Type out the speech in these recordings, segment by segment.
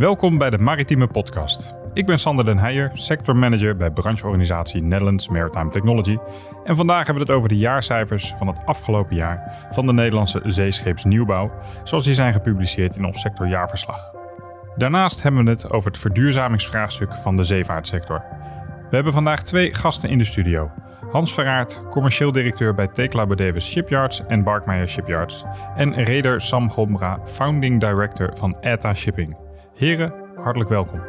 Welkom bij de Maritieme Podcast. Ik ben Sander den Heijer, sectormanager bij brancheorganisatie Netherlands Maritime Technology. En vandaag hebben we het over de jaarcijfers van het afgelopen jaar van de Nederlandse zeescheepsnieuwbouw, zoals die zijn gepubliceerd in ons sectorjaarverslag. Daarnaast hebben we het over het verduurzamingsvraagstuk van de zeevaartsector. We hebben vandaag twee gasten in de studio. Hans Verraert, commercieel directeur bij Tekla Bedewes Shipyards en Barkmeijer Shipyards. En Reder Sam Gombra, founding director van ETA Shipping. Heren, hartelijk welkom.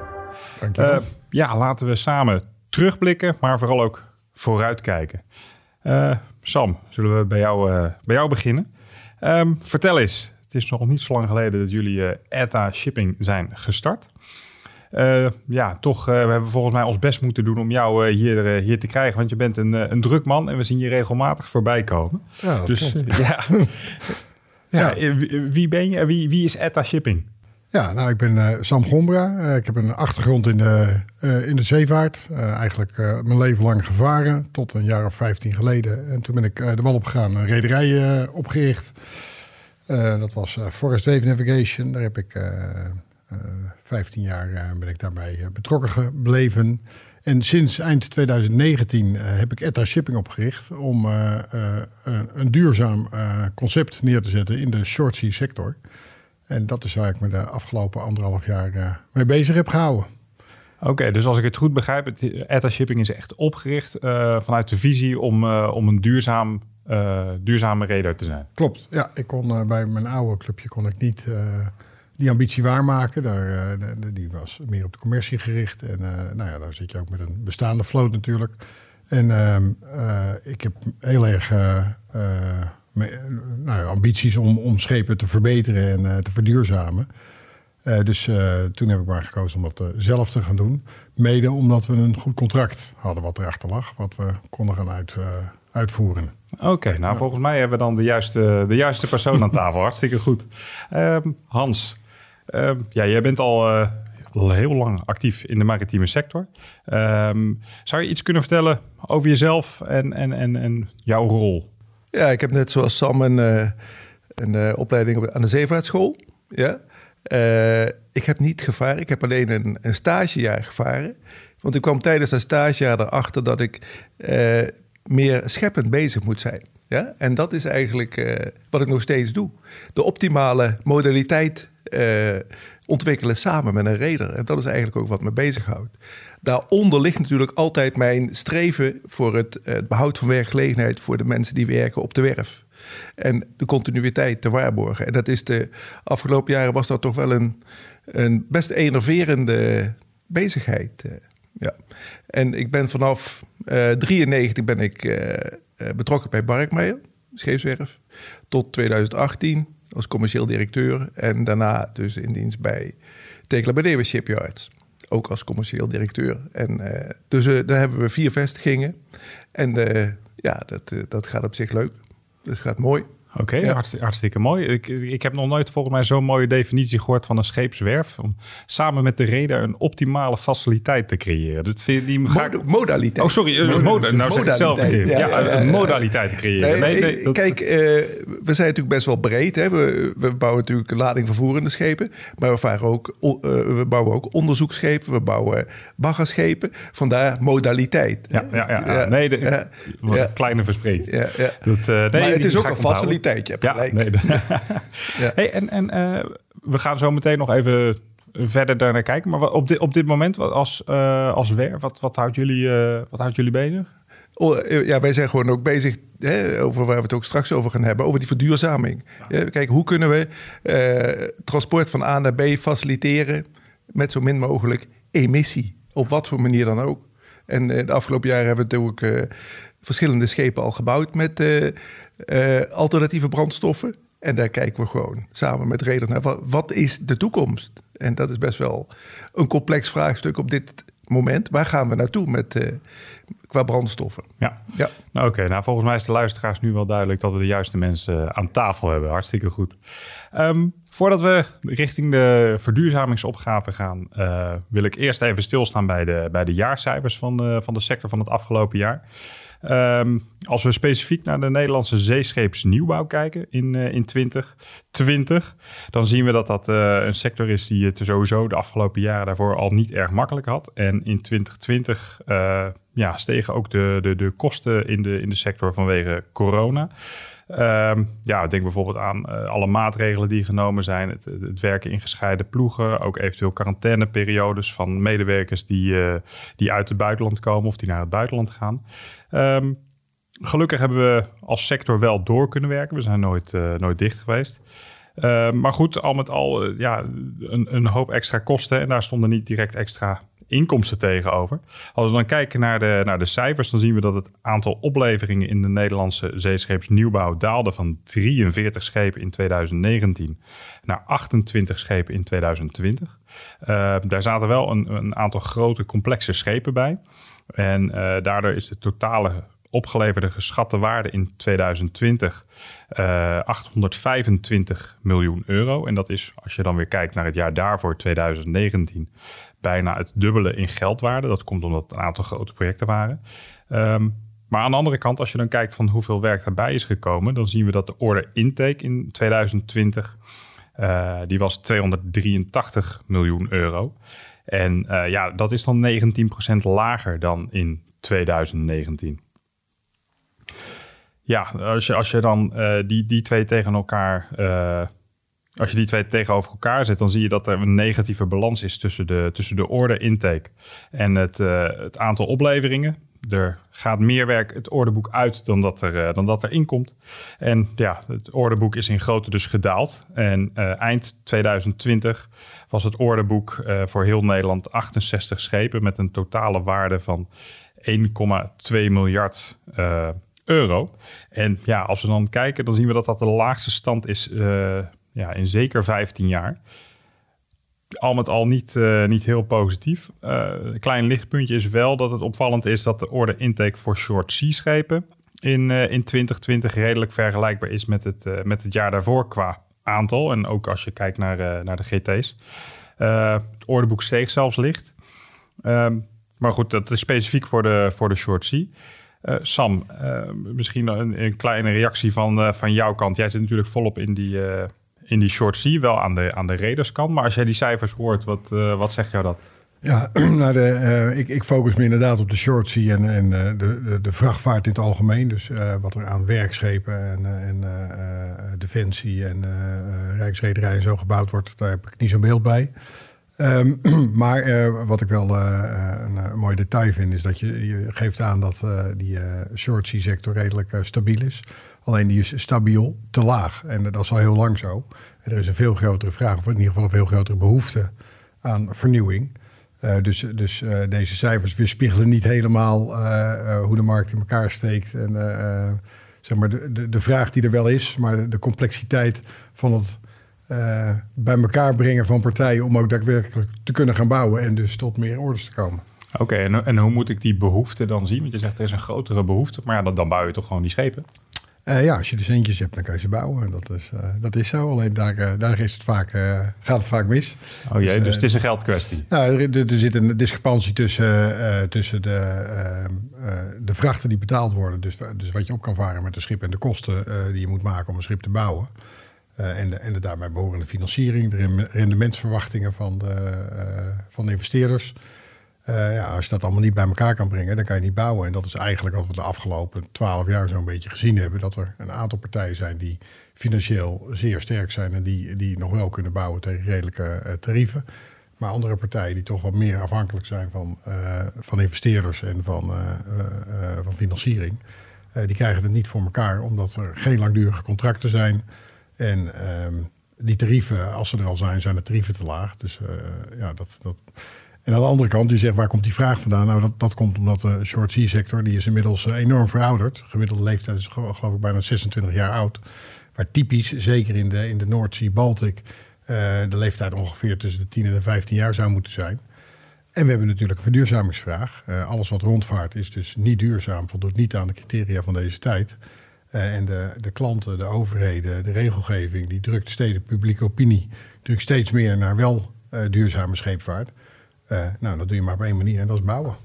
Dankjewel. Uh, ja, laten we samen terugblikken, maar vooral ook vooruitkijken. Uh, Sam, zullen we bij jou, uh, bij jou beginnen? Um, vertel eens, het is nog niet zo lang geleden dat jullie ETA Shipping zijn gestart. Uh, ja, toch, uh, we hebben volgens mij ons best moeten doen om jou uh, hier, hier te krijgen. Want je bent een, een druk man en we zien je regelmatig voorbij komen. Ja, dus ja. ja. ja. Wie ben je en wie, wie is ETA Shipping? Ja, nou, ik ben Sam Gombra. ik heb een achtergrond in de, in de zeevaart. eigenlijk mijn leven lang gevaren, tot een jaar of 15 geleden. En toen ben ik de wal opgegaan, een rederij opgericht. dat was Forest Wave Navigation. Daar heb ik... Uh, 15 jaar ben ik daarbij betrokken gebleven. En sinds eind 2019 uh, heb ik ETA Shipping opgericht om een duurzaam concept neer te zetten in de short sea sector. En dat is waar ik me de afgelopen anderhalf jaar mee bezig heb gehouden. Oké, okay, dus als ik het goed begrijp, het ETA Shipping is echt opgericht vanuit de visie om, om een duurzaam, duurzame reder te zijn. Klopt, ja. Ik kon bij mijn oude clubje kon ik niet die ambitie waarmaken. Daar, die was meer op de commercie gericht. En nou ja, daar zit je ook met een bestaande vloot natuurlijk. En uh, ik heb heel erg nou ambities om, om schepen te verbeteren en te verduurzamen. dus toen heb ik maar gekozen om dat zelf te gaan doen. Mede omdat we een goed contract hadden wat erachter lag. Wat we konden gaan uit, uitvoeren. Oké, okay, nou ja. volgens mij hebben we dan de juiste, de juiste persoon aan tafel. Hartstikke goed. Ehm, Hans, uh, ja, jij bent al heel lang actief in de maritieme sector. Um, zou je iets kunnen vertellen over jezelf en, en, en, en jouw rol? Ja, ik heb net zoals Sam een, uh, een opleiding aan de zeevaartschool. Ja. ik heb niet gevaren, ik heb alleen een, een stagejaar gevaren. Want ik kwam tijdens dat stagejaar erachter dat ik meer scheppend bezig moet zijn. Ja? En dat is eigenlijk wat ik nog steeds doe. De optimale modaliteit ontwikkelen samen met een reder. En dat is eigenlijk ook wat me bezighoudt. Daaronder ligt natuurlijk altijd mijn streven voor het, het, behoud van werkgelegenheid voor de mensen die werken op de werf. En de continuïteit te waarborgen. En dat is de afgelopen jaren was dat toch wel een, een best enerverende bezigheid. Uh, ja. En ik ben vanaf uh, 93 ben ik betrokken bij Barkmeijer, scheepswerf, tot 2018 als commercieel directeur. En daarna dus in dienst bij Tekla Bedewe Shipyards. Ook als commercieel directeur. En uh, dus uh, daar hebben we vier vestigingen. En uh, ja, dat, dat gaat op zich leuk. Dat gaat mooi. Oké, okay, ja. hartstikke, hartstikke, mooi. Ik, ik heb nog nooit volgens mij zo'n mooie definitie gehoord van een scheepswerf. Om samen met de reder een optimale faciliteit te creëren. Dat vind je, die ga ik... Modaliteit. Oh, sorry. Mod moda nou zeg ik zelf een keer. Ja, ja, ja, een modaliteit te creëren. Nee, nee, nee dat... Kijk, uh, we zijn natuurlijk best wel breed. Hè. We, we bouwen natuurlijk ladingvervoerende schepen. Maar we, varen ook, uh, we bouwen ook onderzoeksschepen. We bouwen baggerschepen. Vandaar modaliteit. Ja, ja, ja, nee, de, kleine verspreking. Ja, ja. Dat, uh, nee, maar het is ook een faciliteit je hebt ja, gelijk. Nee, ja. hey, en en uh, we gaan zo meteen nog even verder daar naar kijken. Maar op dit, op dit moment als, uh, als WER, wat, wat, houdt jullie, uh, wat houdt jullie bezig? Oh, ja, wij zijn gewoon ook bezig hè, over waar we het ook straks over gaan hebben, over die verduurzaming. Ja. Kijk, hoe kunnen we transport van A naar B faciliteren met zo min mogelijk emissie? Op wat voor manier dan ook. En de afgelopen jaren hebben we natuurlijk verschillende schepen al gebouwd met uh, alternatieve brandstoffen. En daar kijken we gewoon samen met reders naar wat, wat is de toekomst? En dat is best wel een complex vraagstuk op dit moment. Waar gaan we naartoe met, uh, qua brandstoffen? Ja, ja. Nou, oké. Nou, volgens mij is de luisteraars nu wel duidelijk dat we de juiste mensen aan tafel hebben. Hartstikke goed. Um, voordat we richting de verduurzamingsopgave gaan, uh, wil ik eerst even stilstaan bij de, bij de jaarcijfers van de, van de sector van het afgelopen jaar. Ehm, als we specifiek naar de Nederlandse zeescheepsnieuwbouw kijken in, uh, in 2020, dan zien we dat dat uh, een sector is die het sowieso de afgelopen jaren daarvoor al niet erg makkelijk had. En in 2020 uh, ja, stegen ook de, de, de kosten in de, in de sector vanwege corona. Um, ja, denk bijvoorbeeld aan uh, alle maatregelen die genomen zijn. Het, het, werken in gescheiden ploegen. Ook eventueel quarantaineperiodes van medewerkers die, uh, die uit het buitenland komen of die naar het buitenland gaan. Um, gelukkig hebben we als sector wel door kunnen werken. We zijn nooit, uh, nooit dicht geweest. Uh, maar goed, al met al ja, een, een hoop extra kosten. En daar stonden niet direct extra inkomsten tegenover. Als we dan kijken naar de, naar de cijfers, dan zien we dat het aantal opleveringen in de Nederlandse zeescheepsnieuwbouw daalde van 43 schepen in 2019 naar 28 schepen in 2020. Uh, daar zaten wel een, een, aantal grote complexe schepen bij. En uh, daardoor is de totale opgeleverde geschatte waarde in 2020 uh, 825 miljoen euro. En dat is, als je dan weer kijkt naar het jaar daarvoor, 2019, bijna het dubbele in geldwaarde. Dat komt omdat het een aantal grote projecten waren. Um, maar aan de andere kant, als je dan kijkt van hoeveel werk daarbij is gekomen, dan zien we dat de order intake in 2020 uh, die was 283 miljoen euro. En uh, ja, dat is dan 19% lager dan in 2019. Ja, als je, als je dan uh, die, die twee tegen elkaar als je die twee tegenover elkaar zet, dan zie je dat er een negatieve balans is tussen de, tussen de order intake en het, uh, het aantal opleveringen. Er gaat meer werk het orderboek uit dan dat er, uh, dan dat er inkomt. En ja, het orderboek is in grootte dus gedaald. En uh, eind 2020 was het orderboek voor heel Nederland 68 schepen met een totale waarde van 1,2 miljard euro. En ja, als we dan kijken, dan zien we dat dat de laagste stand is ja, in zeker 15 jaar. Al met al niet, uh, niet heel positief. Uh, een klein lichtpuntje is wel dat het opvallend is dat de orde intake voor short sea schepen in, uh, in 2020 redelijk vergelijkbaar is met het, met het jaar daarvoor qua aantal. En ook als je kijkt naar, naar de GT's. het ordeboek steeg zelfs licht. Ehm, maar goed, dat is specifiek voor de, voor de short sea. Sam, misschien een, een, kleine reactie van, van jouw kant. Jij zit natuurlijk volop in die in die short sea, wel aan de, aan de rederskant. Maar als jij die cijfers hoort, wat, uh, wat zegt jou dat? Ja, nou de, uh, ik, ik, focus me inderdaad op de short sea en, en uh, de, de, de, vrachtvaart in het algemeen. Dus wat er aan werkschepen en, en defensie en rijksrederij en zo gebouwd wordt, daar heb ik niet zo'n beeld bij. Um, maar wat ik wel een, een, mooi detail vind, is dat je, je geeft aan dat die short sea sector redelijk stabiel is. Alleen die is stabiel te laag. En dat is al heel lang zo. Er is een veel grotere vraag, of in ieder geval een veel grotere behoefte aan vernieuwing. Uh, dus dus uh, deze cijfers weerspiegelen niet helemaal uh, hoe de markt in elkaar steekt. En zeg maar de, de, de, vraag die er wel is, maar de, complexiteit van het bij elkaar brengen van partijen om ook daadwerkelijk te kunnen gaan bouwen en dus tot meer orders te komen. Oké, en, en, hoe moet ik die behoefte dan zien? Want je zegt er is een grotere behoefte, maar dan, dan bouw je toch gewoon die schepen? Uh, ja, als je de centjes hebt, dan kan je ze bouwen. Dat is, uh, dat is zo. Alleen daar, uh, daar is het vaak, gaat het vaak mis. Oh jee, dus, dus het is een geldkwestie. Nou, er, er, zit een discrepantie tussen, tussen de, ehm, de vrachten die betaald worden. Dus, dus wat je op kan varen met de schip en de kosten die je moet maken om een schip te bouwen. en, de, en de daarbij behorende financiering, de rendementsverwachtingen van de, van de investeerders. Uh, ja, als je dat allemaal niet bij elkaar kan brengen, dan kan je niet bouwen. En dat is eigenlijk wat we de afgelopen twaalf jaar zo'n beetje gezien hebben. Dat er een aantal partijen zijn die financieel zeer sterk zijn en die, die nog wel kunnen bouwen tegen redelijke uh, tarieven. Maar andere partijen die toch wat meer afhankelijk zijn van, uh, van investeerders en van, van financiering. die krijgen het niet voor elkaar omdat er geen langdurige contracten zijn. En ehm, die tarieven, als ze er al zijn, zijn de tarieven te laag. Dus ja, dat, dat, en aan de andere kant, u zegt waar komt die vraag vandaan? Nou, dat, dat komt omdat de short sea sector, die is inmiddels eh, enorm verouderd. Gemiddelde leeftijd is geloof ik bijna 26 jaar oud. Maar typisch, zeker in de, in de Noordzee, Baltic, uh, de leeftijd ongeveer tussen de 10 en de 15 jaar zou moeten zijn. En we hebben natuurlijk een verduurzamingsvraag. Uh, alles wat rondvaart is dus niet duurzaam, voldoet niet aan de criteria van deze tijd. En de, de klanten, de overheden, de regelgeving, die drukt steeds, publieke opinie, drukt steeds meer naar wel duurzame scheepvaart. Uh, nou, dat doe je maar op één manier en dat is bouwen.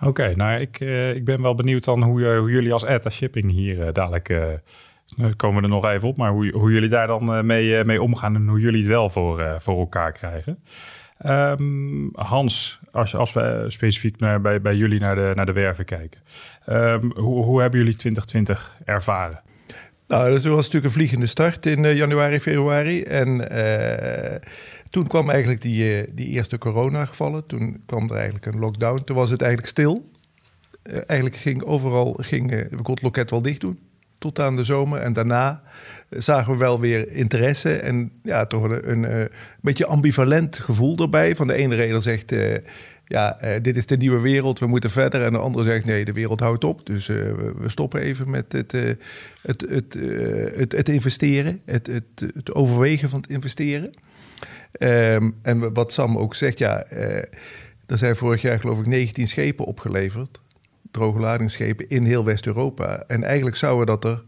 Oké, nou ik, uh, ik ben wel benieuwd dan hoe, hoe jullie als ETA Shipping hier uh, dadelijk, uh, komen we er nog even op, maar hoe, hoe jullie daar dan mee, mee omgaan en hoe jullie het wel voor, voor elkaar krijgen. Um, Hans, als, als we specifiek naar, bij, bij jullie naar de, naar de werven kijken. Um, hoe, hoe hebben jullie 2020 ervaren? Nou, dat was natuurlijk een vliegende start in uh, januari, februari. En uh, toen kwam eigenlijk die, uh, die eerste coronagevallen. Toen kwam er eigenlijk een lockdown. Toen was het eigenlijk stil. eigenlijk ging overal, ging, we konden het loket wel dicht doen. Tot aan de zomer. En daarna zagen we wel weer interesse. En ja, toch een, een beetje ambivalent gevoel erbij. Van de ene reden zegt ja, uh, dit is de nieuwe wereld, we moeten verder. En de andere zegt, nee, de wereld houdt op. Dus uh, we stoppen even met het, uh, het, het, het, het, investeren, het, het, het overwegen van het investeren. Um, en wat Sam ook zegt, ja, er zijn vorig jaar geloof ik 19 schepen opgeleverd. Droge ladingsschepen in heel West-Europa. En eigenlijk zouden dat er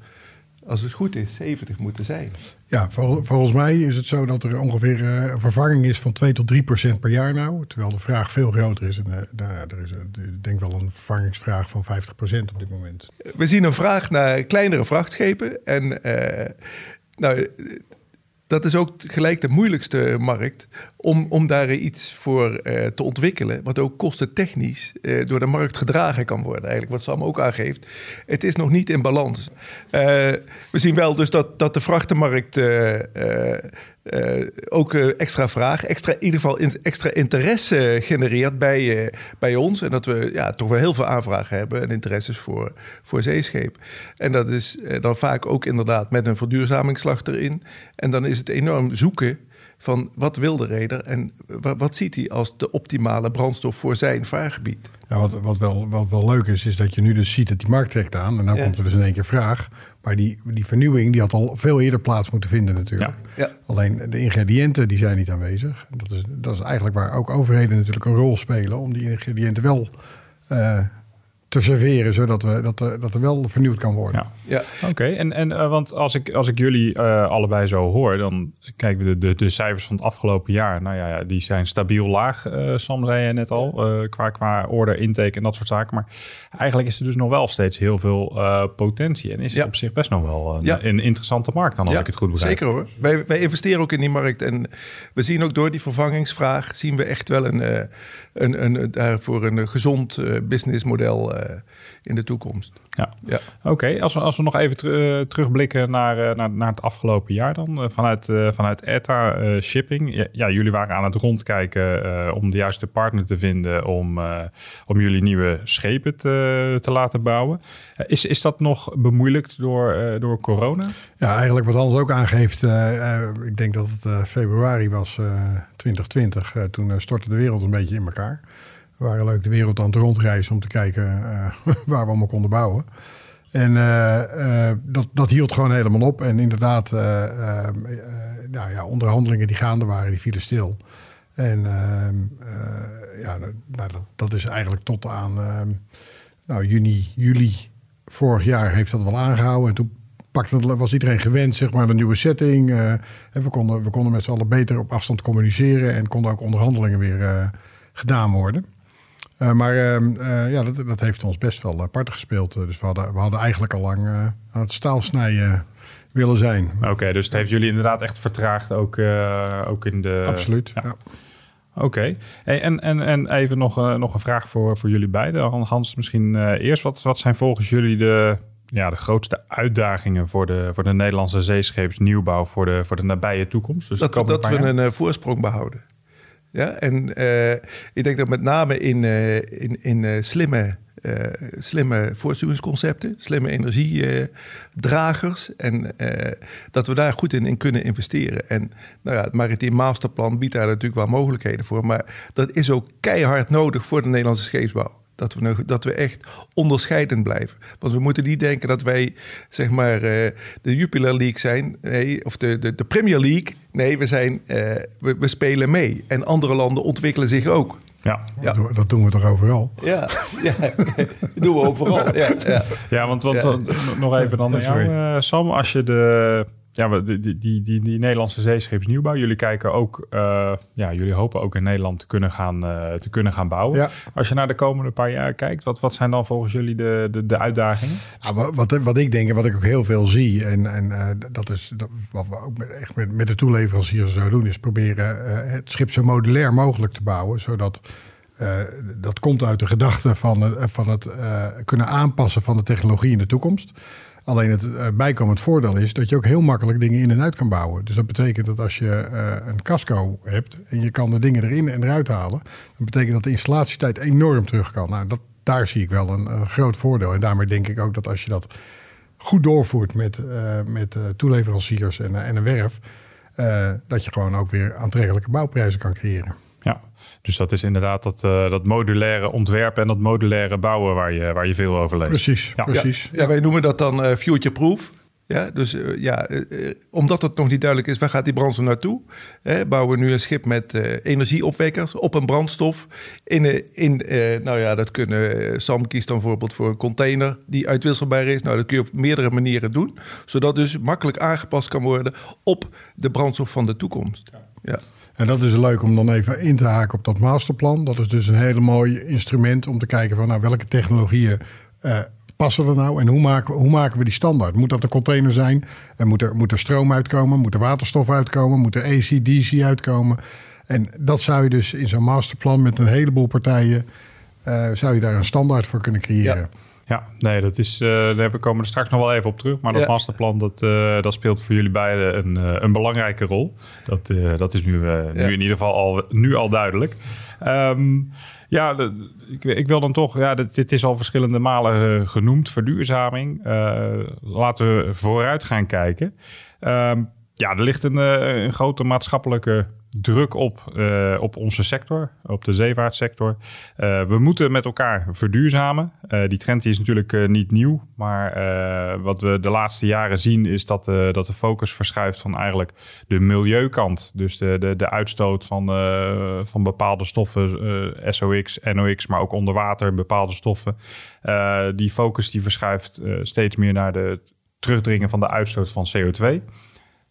als het goed is, 70 moeten zijn. Ja, vol, volgens mij is het zo dat er ongeveer uh, een vervanging is van 2 tot 3 procent per jaar nou. Terwijl de vraag veel groter is. En uh, daar, er is, uh, ik denk wel een vervangingsvraag van 50 procent op dit moment. We zien een vraag naar kleinere vrachtschepen. En nou, dat is ook gelijk de moeilijkste markt om, om daar iets voor uh, te ontwikkelen. Wat ook kostentechnisch uh, door de markt gedragen kan worden. Eigenlijk wat Sam ook aangeeft. Het is nog niet in balans. Uh, we zien wel dus dat, dat de vrachtenmarkt uh, ook uh, extra vraag, extra, in ieder geval in, extra interesse genereert bij, uh, bij ons. En dat we ja, toch wel heel veel aanvragen hebben en interesses voor, voor zeescheep. En dat is dan vaak ook inderdaad met een verduurzamingsslag erin. En dan is het enorm zoeken van wat wil de reder en wat, ziet hij als de optimale brandstof voor zijn vaargebied. Ja, wat, wat, wel, wat wel leuk is, is dat je nu dus ziet dat die markt trekt aan. En dan ja. komt er dus in één keer vraag. Maar die, die vernieuwing die had al veel eerder plaats moeten vinden natuurlijk. Ja. Ja. Alleen de ingrediënten die zijn niet aanwezig. Dat is, dat is eigenlijk waar ook overheden natuurlijk een rol spelen... om die ingrediënten wel uh, te serveren, zodat we, dat, er, dat er wel vernieuwd kan worden. Ja, ja. oké. En, en uh, want als ik, als ik jullie uh, allebei zo hoor, dan kijken we de, de, de cijfers van het afgelopen jaar. Nou ja, die zijn stabiel laag, uh, Sam zei je net al, qua, qua order, intake en dat soort zaken. Maar eigenlijk is er dus nog wel steeds heel veel potentie. En is het op zich best nog wel een, ja. een interessante markt dan, als ik het goed begrijp. Zeker hoor. Wij, wij investeren ook in die markt. En we zien ook door die vervangingsvraag, zien we echt wel een, een, een, daarvoor een gezond businessmodel in de toekomst. Ja, ja. oké. Als, we, als we nog even ter, terugblikken naar, naar, naar het afgelopen jaar dan. vanuit, vanuit ETA Shipping. Ja, ja, jullie waren aan het rondkijken om de juiste partner te vinden om, om jullie nieuwe schepen te, te laten bouwen. is, is dat nog bemoeilijkt door, door corona? Ja, eigenlijk wat Hans ook aangeeft. ik denk dat het februari was 2020. toen stortte de wereld een beetje in elkaar. We waren leuk de wereld aan het rondreizen om te kijken uh, waar we allemaal konden bouwen. En uh, uh, dat, dat hield gewoon helemaal op. En inderdaad, nou ja, onderhandelingen die gaande waren, die vielen stil. En ehm, ja, nou, dat, dat, is eigenlijk tot aan ehm, nou, juni, juli vorig jaar heeft dat wel aangehouden. En toen was iedereen gewend, zeg maar, een nieuwe setting. en we konden, we konden met z'n allen beter op afstand communiceren en konden ook onderhandelingen weer gedaan worden. Uh, maar uh, uh, ja, dat, dat, heeft ons best wel apart gespeeld. dus we hadden, we hadden eigenlijk al lang aan het staalsnijden willen zijn. Oké, okay, dus het heeft jullie inderdaad echt vertraagd, ook, ook in de... Absoluut, ja. ja. Oké, okay. hey, en, en, en even nog, nog een vraag voor, voor jullie beiden. Hans, misschien eerst, wat, wat zijn volgens jullie de, ja, de grootste uitdagingen voor de, voor de Nederlandse zeescheepsnieuwbouw voor de, voor de nabije toekomst? Dus dat, dat we een voorsprong behouden. Ja, en uh, ik denk dat met name in, uh, in, in uh, slimme, slimme voortstuwingsconcepten, slimme energiedragers, en dat we daar goed in, in kunnen investeren. En nou ja, het Maritiem Masterplan biedt daar natuurlijk wel mogelijkheden voor, maar dat is ook keihard nodig voor de Nederlandse scheepsbouw. Dat we, dat we echt onderscheidend blijven. Want we moeten niet denken dat wij, zeg maar, uh, de Jupiler League zijn. Nee, of de, de, de Premier League. Nee, we, zijn, uh, we, we, spelen mee. En andere landen ontwikkelen zich ook. Ja, ja. Dat, doen we toch overal? Ja, ja. dat doen we overal. Ja, ja. ja want, want ja. nog even dan naar jou, uh, Sam. Als je de ja, die, die, die, die, Nederlandse zeescheepsnieuwbouw. Jullie kijken ook, uh, ja, jullie hopen ook in Nederland te kunnen gaan, uh, te kunnen gaan bouwen. Ja. Als je naar de komende paar jaar kijkt, wat, wat zijn dan volgens jullie de, de, de uitdagingen? Ja, wat, wat ik denk en wat ik ook heel veel zie, en, en uh, dat is dat, wat we ook met, echt met, met de toeleveranciers zo doen, is proberen het schip zo modulair mogelijk te bouwen, zodat dat komt uit de gedachte van, van het kunnen aanpassen van de technologie in de toekomst. Alleen het uh, bijkomend voordeel is dat je ook heel makkelijk dingen in en uit kan bouwen. Dus dat betekent dat als je uh, een casco hebt en je kan de dingen erin en eruit halen, dan betekent dat de installatietijd enorm terug kan. Nou, dat, daar zie ik wel een, groot voordeel. En daarmee denk ik ook dat als je dat goed doorvoert met, uh, met toeleveranciers en, en een werf, dat je gewoon ook weer aantrekkelijke bouwprijzen kan creëren. Dus dat is inderdaad dat, uh, dat modulaire ontwerpen en dat modulaire bouwen waar je, waar je veel over leest. Precies, ja. precies. Ja, wij noemen dat dan uh, future-proof. Ja, dus uh, ja, omdat het nog niet duidelijk is waar gaat die brandstof naartoe, hè, bouwen we nu een schip met energieopwekkers op een brandstof. In, in, nou ja, dat kunnen, Sam kiest dan bijvoorbeeld voor een container die uitwisselbaar is. Nou, dat kun je op meerdere manieren doen, zodat dus makkelijk aangepast kan worden op de brandstof van de toekomst. ja. En dat is leuk om dan even in te haken op dat masterplan. Dat is dus een hele mooi instrument om te kijken van nou, welke technologieën uh, passen er nou en hoe maken, hoe maken we die standaard? Moet dat een container zijn? En moet, er, moet er stroom uitkomen? Moet er waterstof uitkomen? Moet er AC, DC uitkomen? En dat zou je dus in zo'n masterplan met een heleboel partijen, uh, zou je daar een standaard voor kunnen creëren. Ja, nee, dat is, uh, daar komen er straks nog wel even op terug. Maar dat masterplan, dat, uh, dat speelt voor jullie beiden een, uh, een belangrijke rol. Dat, dat is nu, nu in ieder geval al, nu al duidelijk. Um, ja, de, ik, ik, wil dan toch, ja, dit, dit is al verschillende malen genoemd, verduurzaming. laten we vooruit gaan kijken. Um, ja, er ligt een, een grote maatschappelijke druk op, uh, op onze sector, op de zeevaartsector. Uh, we moeten met elkaar verduurzamen. Die trend is natuurlijk niet nieuw, maar wat we de laatste jaren zien is dat, dat de focus verschuift van eigenlijk de milieukant. Dus de, de, de uitstoot van, van bepaalde stoffen, SOX, NOx, maar ook onder water bepaalde stoffen. die focus die verschuift steeds meer naar de terugdringen van de uitstoot van CO2.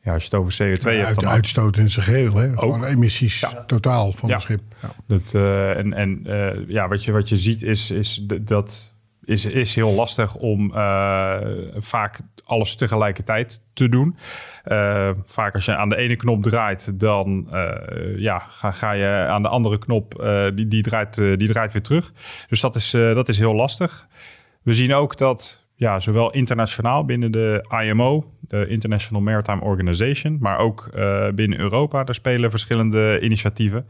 Ja, als je het over CO2 ja, hebt... Dan uitstoot in zijn geheel, hè? Gewoon emissies totaal van het schip. Ja. Dat, uh, en en uh, ja, wat je, wat je ziet is, is dat is, is heel lastig om uh, vaak alles tegelijkertijd te doen. vaak als je aan de ene knop draait, dan ja, ga, ga je aan de andere knop, die, die, draait, die draait weer terug. Dus dat is, dat is heel lastig. We zien ook dat ja, zowel internationaal binnen de IMO, de International Maritime Organization, maar ook uh, binnen Europa, daar spelen verschillende initiatieven.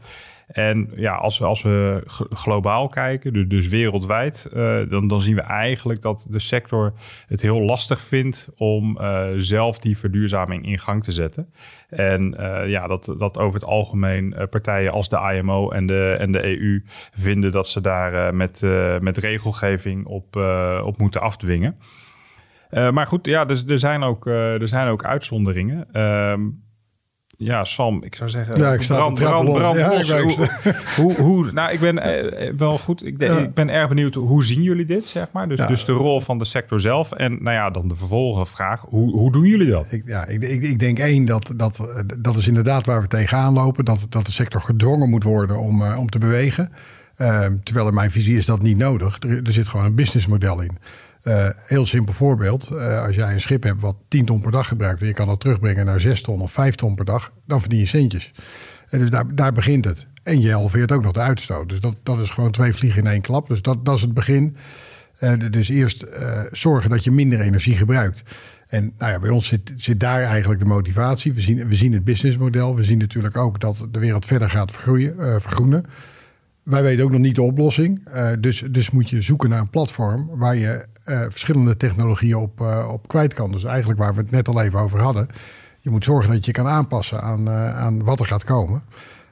En ja, als we, als we globaal kijken, dus, dus wereldwijd, uh, dan, dan zien we eigenlijk dat de sector het heel lastig vindt om uh, zelf die verduurzaming in gang te zetten. En uh, ja, dat, dat over het algemeen partijen als de IMO en de, en de EU vinden dat ze daar met, met regelgeving op, op moeten afdwingen. maar goed, ja, dus, er, zijn ook, er zijn ook uitzonderingen. Ehm, ja, Sam, ik zou zeggen, ja, ik brand, brand, brand, ja, hoe, hoe, hoe, nou, ik ben uh, wel goed. Ik, ja. ik, ben erg benieuwd, hoe zien jullie dit, zeg maar? Dus, dus de rol van de sector zelf. En nou ja, dan de vervolgvraag, hoe, hoe doen jullie dat? Ik, ja, ik, ik, ik denk één, dat, dat, dat is inderdaad waar we tegenaan lopen. Dat, dat de sector gedwongen moet worden om, uh, om te bewegen. Uh, terwijl in mijn visie is dat niet nodig. Er, er zit gewoon een businessmodel in. Uh, heel simpel voorbeeld. Uh, als jij een schip hebt wat 10 ton per dag gebruikt en je kan dat terugbrengen naar 6 ton of 5 ton per dag, dan verdien je centjes. En dus daar, daar begint het. En je halveert ook nog de uitstoot. Dus dat, dat is gewoon twee vliegen in één klap. Dus dat, dat is het begin. Uh, dus eerst zorgen dat je minder energie gebruikt. En nou ja, bij ons zit, zit daar eigenlijk de motivatie. We zien, we zien het businessmodel. We zien natuurlijk ook dat de wereld verder gaat vergroeien, vergroenen. Wij weten ook nog niet de oplossing. dus, dus moet je zoeken naar een platform waar je uh, verschillende technologieën op, uh, op kwijt kan. Dus eigenlijk waar we het net al even over hadden. Je moet zorgen dat je kan aanpassen aan, uh, aan wat er gaat komen.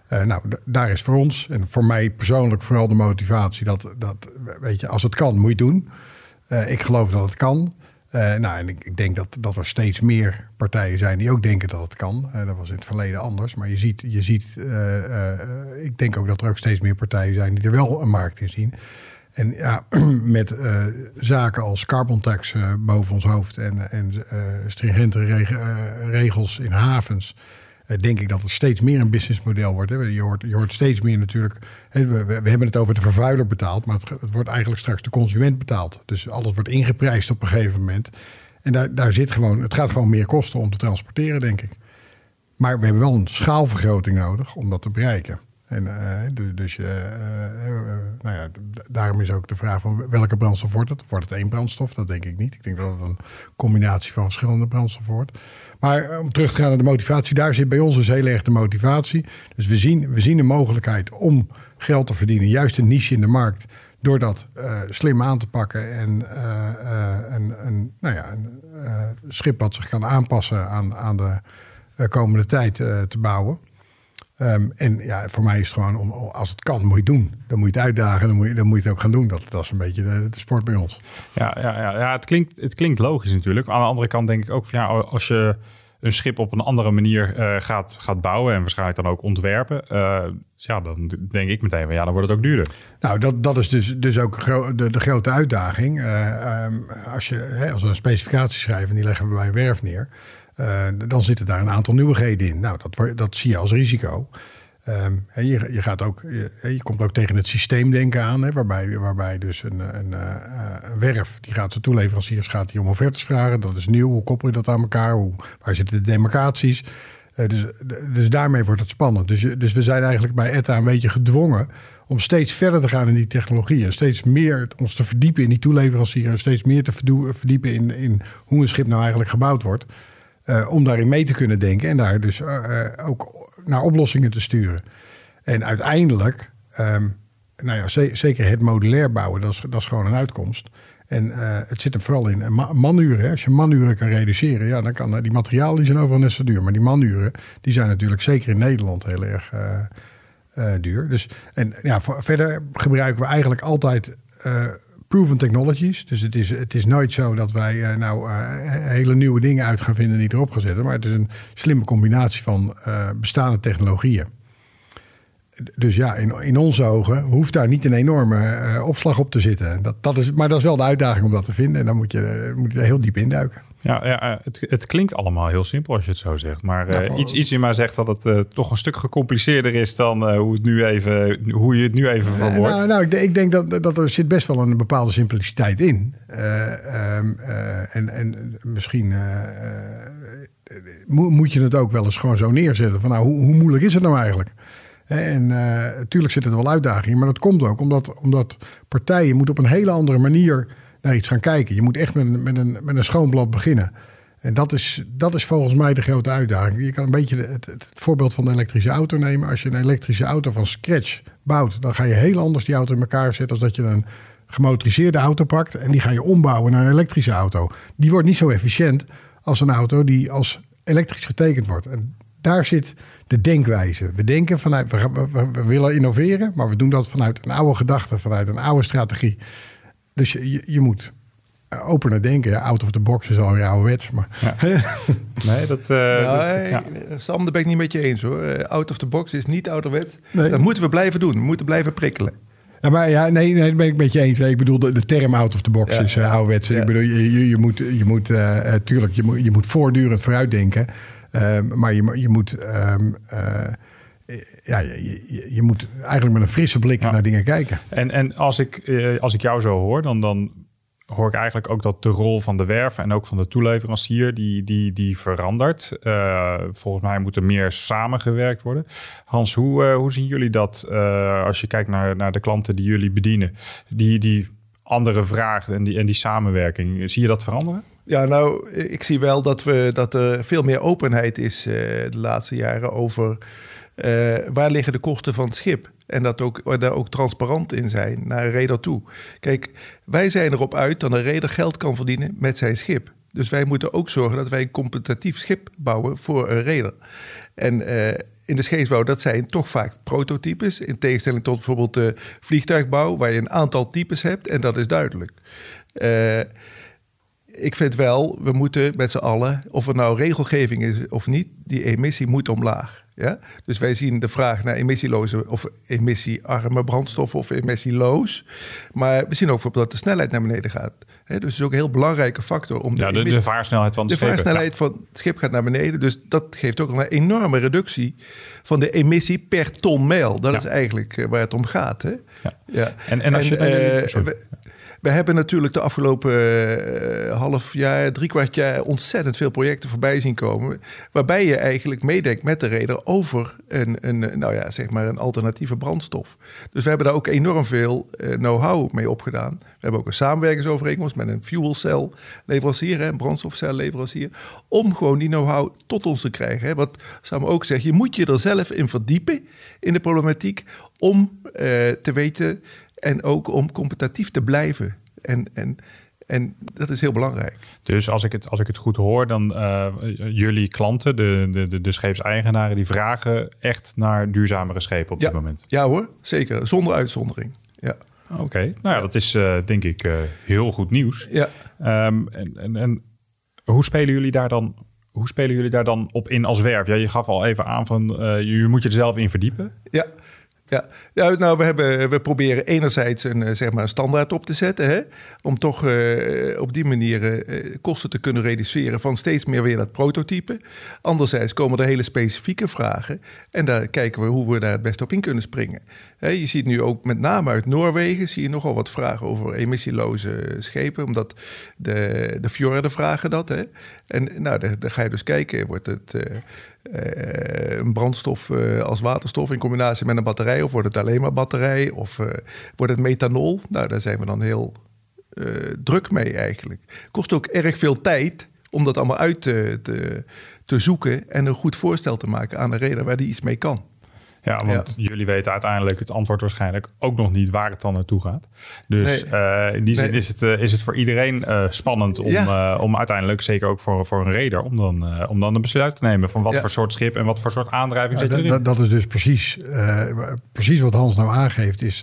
nou, daar is voor ons en voor mij persoonlijk vooral de motivatie dat, dat weet je, als het kan, moet je doen. ik geloof dat het kan. nou, en ik, ik, denk dat, dat er steeds meer partijen zijn die ook denken dat het kan. dat was in het verleden anders. Maar je ziet, je ziet ik denk ook dat er ook steeds meer partijen zijn die er wel een markt in zien. En ja, met uh, zaken als carbon tax uh, boven ons hoofd en, en uh, stringente reg regels in havens, denk ik dat het steeds meer een businessmodel wordt. Hè. Je, hoort, je hoort steeds meer natuurlijk. Hè, we, we, hebben het over de vervuiler betaald, maar het, het, wordt eigenlijk straks de consument betaald. Dus alles wordt ingeprijsd op een gegeven moment. En daar, daar zit gewoon, het gaat gewoon meer kosten om te transporteren, denk ik. Maar we hebben wel een schaalvergroting nodig om dat te bereiken. En uh, dus uh, nou ja, daarom is ook de vraag van welke brandstof wordt het? Wordt het één brandstof? Dat denk ik niet. Ik denk dat het een combinatie van verschillende brandstoffen wordt. Maar om terug te gaan naar de motivatie, daar zit bij ons dus heel erg de motivatie. Dus we zien, we zien de mogelijkheid om geld te verdienen, juist een niche in de markt, door dat slim aan te pakken en een, een, nou ja, een schip wat zich kan aanpassen aan, aan de komende tijd te bouwen. Um, en ja, voor mij is het gewoon, om, als het kan, moet je het doen. Dan moet je het uitdagen, dan moet je, dan moet je het ook gaan doen. Dat, dat is een beetje de, de sport bij ons. Ja, ja, ja, ja het, klinkt, het klinkt logisch natuurlijk. Aan de andere kant denk ik ook, ja, als je een schip op een andere manier uh, gaat, gaat bouwen en waarschijnlijk dan ook ontwerpen, uh, ja, dan denk ik meteen, ja, dan wordt het ook duurder. Nou, dat, dat is dus, dus ook de, de grote uitdaging. Uh, um, als, je, hè, als we een specificatie schrijven, die leggen we bij een werf neer. Uh, dan zitten daar een aantal nieuwigheden in. Nou, dat, dat zie je als risico. Um, je, je, gaat ook, je, komt ook tegen het systeemdenken aan, hè, waarbij, waarbij dus een, een, uh, een werf die gaat zijn toeleveranciers gaat die om offertes vragen. Dat is nieuw. Hoe koppel je dat aan elkaar? Hoe, waar zitten de demarcaties? Uh, dus, dus daarmee wordt het spannend. Dus, dus we zijn eigenlijk bij ETA een beetje gedwongen om steeds verder te gaan in die technologie. En steeds meer ons te verdiepen in die toeleverancier. En steeds meer te verdiepen in, in hoe een schip nou eigenlijk gebouwd wordt. Uh, om daarin mee te kunnen denken en daar dus uh, ook naar oplossingen te sturen. En uiteindelijk, um, nou ja, zeker het modulair bouwen, dat is, dat is gewoon een uitkomst. En het zit er vooral in manuren. Als je manuren kan reduceren, ja, dan kan die materialen die zijn overal net zo duur. Maar die manuren, die zijn natuurlijk zeker in Nederland heel erg duur. Dus, en ja, verder gebruiken we eigenlijk altijd proven technologies. Dus het is, het is nooit zo dat wij uh, nou uh, hele nieuwe dingen uit gaan vinden die erop gaan zetten. Maar het is een slimme combinatie van uh, bestaande technologieën. Dus ja, in, in onze ogen hoeft daar niet een enorme opslag op te zitten. Dat, dat is, maar dat is wel de uitdaging om dat te vinden. En dan moet je, moet je er heel diep induiken. Ja, ja het, het klinkt allemaal heel simpel als je het zo zegt. Maar uh, iets, iets in mij zegt dat het uh, toch een stuk gecompliceerder is dan uh, hoe, het nu even, hoe je het nu even verwoordt. nou, nou, ik, ik, denk dat, dat er zit best wel een bepaalde simpliciteit in. Um, en, en misschien moet je het ook wel eens gewoon zo neerzetten. Van nou, hoe, hoe moeilijk is het nou eigenlijk? En natuurlijk zit er wel uitdagingen, maar dat komt ook omdat, omdat partijen moeten op een hele andere manier naar iets gaan kijken. Je moet echt met, met, een, met een schoon blad beginnen. En dat is, dat is volgens mij de grote uitdaging. Je kan een beetje het, het, voorbeeld van de elektrische auto nemen. Als je een elektrische auto van scratch bouwt, dan ga je heel anders die auto in elkaar zetten als dat je een gemotoriseerde auto pakt en die ga je ombouwen naar een elektrische auto. Die wordt niet zo efficiënt als een auto die als elektrisch getekend wordt. En daar zit de denkwijze. We denken vanuit, we willen innoveren, maar we doen dat vanuit een oude gedachte, vanuit een oude strategie. Dus je, je moet opener denken. out of the box is al ouderwets. Maar... Ja. nee, dat... Uh, nou, ja. Sam, daar ben ik niet met je eens hoor. Eh, out of the box is niet ouderwets. Nee. Dat moeten we blijven doen. We moeten blijven prikkelen. Ja, maar ja, nee, nee, dat ben ik met je eens. ik bedoel, de, de, term out of the box is uh, ouderwets. Ik bedoel, je, je, je moet, je moet uh, tuurlijk, je moet, je moet voortdurend vooruitdenken. Um, maar je, je moet... Um, ja, je, je, moet eigenlijk met een frisse blik naar dingen kijken. En, en als, ik, eh, als ik jou zo hoor, dan, dan hoor ik eigenlijk ook dat de rol van de werf en ook van de toeleverancier, die, die, die verandert. Uh, volgens mij moet er meer samengewerkt worden. Hans, hoe, uh, hoe zien jullie dat als je kijkt naar, naar de klanten die jullie bedienen? Die, die andere vragen en die, en die samenwerking, zie je dat veranderen? Ja, nou, ik zie wel dat, we, dat er veel meer openheid is de laatste jaren over uh, waar liggen de kosten van het schip? En dat ook, daar ook transparant in zijn naar een reder toe. Kijk, wij zijn erop uit dat een reder geld kan verdienen met zijn schip. Dus wij moeten ook zorgen dat wij een competitief schip bouwen voor een reder. En uh, in de scheepsbouw, dat zijn toch vaak prototypes. In tegenstelling tot bijvoorbeeld de vliegtuigbouw, waar je een aantal types hebt en dat is duidelijk. Uh, ik vind wel, we moeten met z'n allen, of het nou regelgeving is of niet, die emissie moet omlaag. Ja? Dus wij zien de vraag naar emissieloze of emissiearme brandstoffen of emissieloos. Maar we zien ook bijvoorbeeld dat de snelheid naar beneden gaat. Dus het is ook een heel belangrijke factor om de, ja, de, de vaarsnelheid van de, de vaarsnelheid van het schip gaat naar beneden. Dus dat geeft ook een enorme reductie van de emissie per ton mail. Dat is eigenlijk eh, waar het om gaat. Hè? Ja. ja. En, en als je. Uh, we hebben natuurlijk de afgelopen uh, half jaar, drie kwart jaar ontzettend veel projecten voorbij zien komen. Waarbij je eigenlijk meedenkt met de reder over een, een, nou ja, zeg maar een alternatieve brandstof. Dus we hebben daar ook enorm veel uh, know-how mee opgedaan. We hebben ook een samenwerkingsovereenkomst met een fuel cell leverancier, een brandstofcel-leverancier. Om gewoon die know-how tot ons te krijgen. Hè. Wat Sam ook zegt, je moet je er zelf in verdiepen in de problematiek. Om uh, te weten en ook om competitief te blijven. En, en, en dat is heel belangrijk. Dus als ik het, als ik het goed hoor, dan uh, jullie klanten, de, de, de, de scheepseigenaren, die vragen echt naar duurzamere schepen op dit moment. Ja hoor, zeker. Zonder uitzondering. Ja. Oké, nou ja, dat is uh, denk ik uh, heel goed nieuws. Ja. Um, en, en, en hoe spelen jullie daar dan hoe spelen jullie daar dan op in als werf? Ja, je gaf al even aan van uh, je moet je er zelf in verdiepen. Ja, ja, nou, we, hebben, we proberen enerzijds een, eh, zeg maar standaard op te zetten. Hè, om toch uh, op die manier uh, kosten te kunnen reduceren van steeds meer weer dat prototype. Anderzijds komen er hele specifieke vragen. En daar kijken we hoe we daar het best op in kunnen springen. Hè, je ziet nu ook met name uit Noorwegen zie je nogal wat vragen over emissieloze schepen. Omdat de, de fjorden vragen dat. Hè. En nou, daar, ga je dus kijken, wordt het een brandstof uh, als waterstof in combinatie met een batterij? Of wordt het alleen maar batterij? Of uh, wordt het methanol? Nou, daar zijn we dan heel druk mee eigenlijk. Kost ook erg veel tijd om dat allemaal uit te, te, te zoeken en een goed voorstel te maken aan een reder waar die iets mee kan. Ja, want jullie weten uiteindelijk het antwoord waarschijnlijk ook nog niet waar het dan naartoe gaat. Dus uh, in die zin is, het, uh, is het voor iedereen uh, spannend om, om uiteindelijk, zeker ook voor, voor een reder, om dan, om dan een besluit te nemen van wat voor soort schip en wat voor soort aandrijving zit erin. Dat, dat is dus precies, precies wat Hans nou aangeeft, is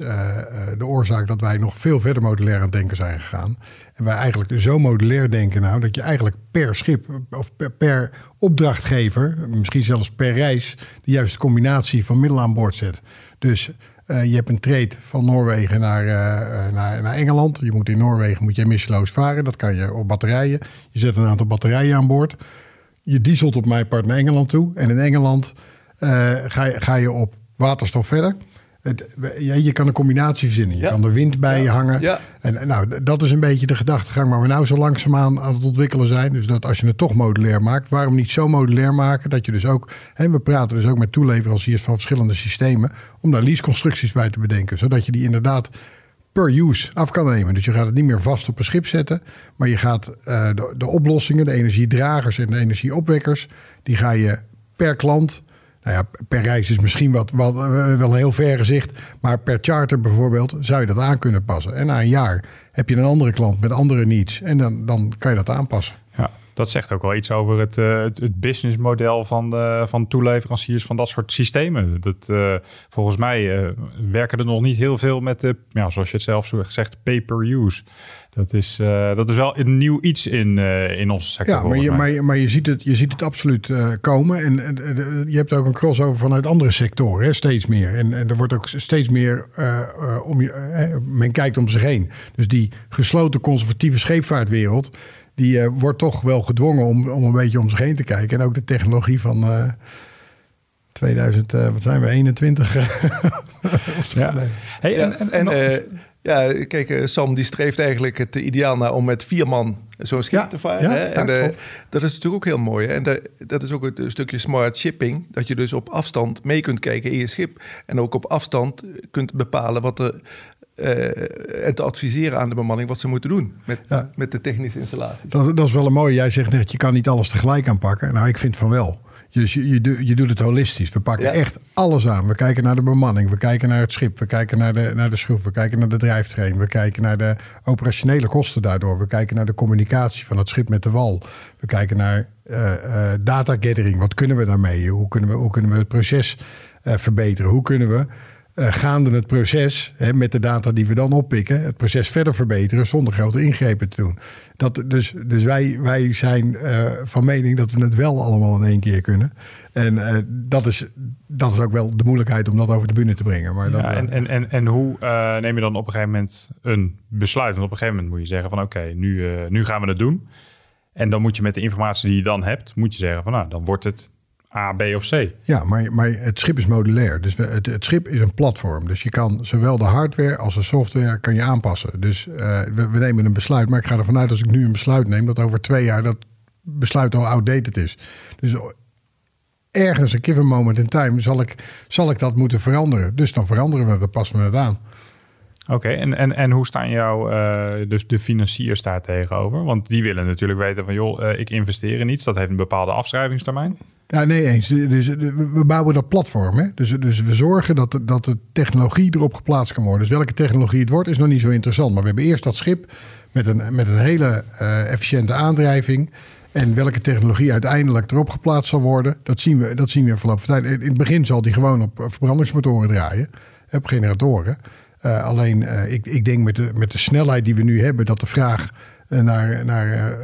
de oorzaak dat wij nog veel verder modulair aan het denken zijn gegaan. En wij eigenlijk zo modulair denken nou, dat je eigenlijk per schip of per, per opdrachtgever, misschien zelfs per reis, de juiste combinatie van middelen aan boord zet. Dus uh, je hebt een trade van Noorwegen naar, uh, naar, naar, Engeland. Je moet in Noorwegen moet je emissieloos varen. Dat kan je op batterijen. Je zet een aantal batterijen aan boord. Je dieselt op mijn part naar Engeland toe. En in Engeland ga, je, ga je op waterstof verder. Het, je kan een combinatie verzinnen. Je kan er wind bij ja. hangen. Ja. En nou, dat is een beetje de gedachtegang waar we nou zo langzaamaan aan het ontwikkelen zijn. Dus dat als je het toch modulair maakt, waarom niet zo modulair maken dat je dus ook, hè, we praten dus ook met toeleveranciers van verschillende systemen, om daar leaseconstructies bij te bedenken. Zodat je die inderdaad per use af kan nemen. Dus je gaat het niet meer vast op een schip zetten, maar je gaat uh, de, de oplossingen, de energiedragers en de energieopwekkers, die ga je per klant nou ja, per reis is misschien wat, wat, eh, wel een heel ver gezicht. Maar per charter bijvoorbeeld zou je dat aan kunnen passen. En na een jaar heb je een andere klant met andere needs. En dan, dan kan je dat aanpassen. Ja, dat zegt ook wel iets over het, uh, het, businessmodel van, van toeleveranciers van dat soort systemen. Dat, uh, volgens mij werken er nog niet heel veel met de, ja, zoals je het zelf zegt, pay-per-use. Dat is, uh, dat is wel een nieuw iets in, uh, in onze sector. Ja, maar je, maar, maar je, ziet het, je ziet het absoluut uh, komen. En je hebt ook een crossover vanuit andere sectoren, hè, steeds meer. En, en er wordt ook steeds meer om je. men kijkt om zich heen. Dus die gesloten conservatieve scheepvaartwereld. die wordt toch wel gedwongen om, om een beetje om zich heen te kijken. En ook de technologie van. 2000, wat zijn we, 21? ja. Hey, en, en, en, en ja, kijk, eh, Sam die streeft eigenlijk het ideaal naar om met vier man zo'n schip te varen. hè? En uh, dat is natuurlijk ook heel mooi. Hè? En de, dat is ook het stukje smart shipping. Dat je dus op afstand mee kunt kijken in je schip. En ook op afstand kunt bepalen wat er uh, en te adviseren aan de bemanning wat ze moeten doen met, met de technische installaties. Dat, dat, is wel een mooie. Jij zegt net, je kan niet alles tegelijk aanpakken. Nou, ik vind van wel. Dus je, je, je doet het holistisch. We pakken echt alles aan. We kijken naar de bemanning, we kijken naar het schip, we kijken naar de, naar de schroef, we kijken naar de drijftrein, we kijken naar de operationele kosten daardoor, we kijken naar de communicatie van het schip met de wal, we kijken naar uh, uh, data gathering. Wat kunnen we daarmee? Hoe kunnen we, hoe kunnen we het proces uh, verbeteren? Hoe kunnen we uh, gaande het proces, hè, met de data die we dan oppikken, het proces verder verbeteren zonder grote ingrepen te doen. Dat, dus dus wij, wij zijn uh, van mening dat we het wel allemaal in één keer kunnen. En uh, dat, is, dat is ook wel de moeilijkheid om dat over de bühne te brengen. Maar ja, en, en, en, en hoe neem je dan op een gegeven moment een besluit? Want op een gegeven moment moet je zeggen van oké, nu, nu gaan we het doen. En dan moet je met de informatie die je dan hebt, moet je zeggen van nou, dan wordt het A, B of C. Ja, maar, maar het schip is modulair. Dus het, het schip is een platform. Dus je kan zowel de hardware als de software kan je aanpassen. Dus we, we, nemen een besluit. Maar ik ga ervan uit als ik nu een besluit neem... dat over twee jaar dat besluit al outdated is. Dus ergens, een given moment in time... zal ik, zal ik dat moeten veranderen. Dus dan veranderen we, dan passen we het aan. Oké, en, en, en hoe staan jou uh, dus de financiers daar tegenover? Want die willen natuurlijk weten van joh, uh, ik investeer in iets, dat heeft een bepaalde afschrijvingstermijn. Ja, nee eens. Dus, we bouwen dat platform. Hè? Dus, dus we zorgen dat, de, dat de technologie erop geplaatst kan worden. Dus welke technologie het wordt, is nog niet zo interessant. Maar we hebben eerst dat schip met een, met een hele efficiënte aandrijving. En welke technologie uiteindelijk erop geplaatst zal worden, dat zien we, dat zien we verloop van tijd. In het begin zal die gewoon op verbrandingsmotoren draaien, op generatoren. Uh, alleen, uh, ik, ik denk met de, met de snelheid die we nu hebben, dat de vraag uh, naar, naar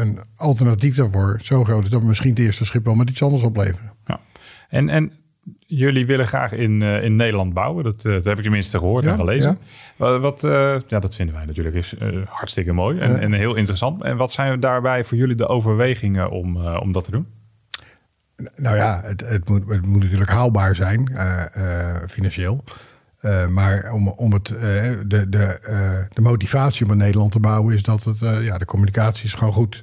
een alternatief daarvoor zo groot is dat we misschien het eerste schip wel met iets anders opleveren. Ja. En, en jullie willen graag in, in Nederland bouwen, dat, dat heb ik tenminste gehoord ja, en gelezen. Ja. Wat, ja, dat vinden wij natuurlijk is, hartstikke mooi en, en heel interessant. En wat zijn daarbij voor jullie de overwegingen om, om dat te doen? Nou ja, het, het, moet, het moet natuurlijk haalbaar zijn, financieel. Uh, maar om, om het, uh, de, de, uh, de motivatie om in Nederland te bouwen is dat het, ja, de communicatie is gewoon goed.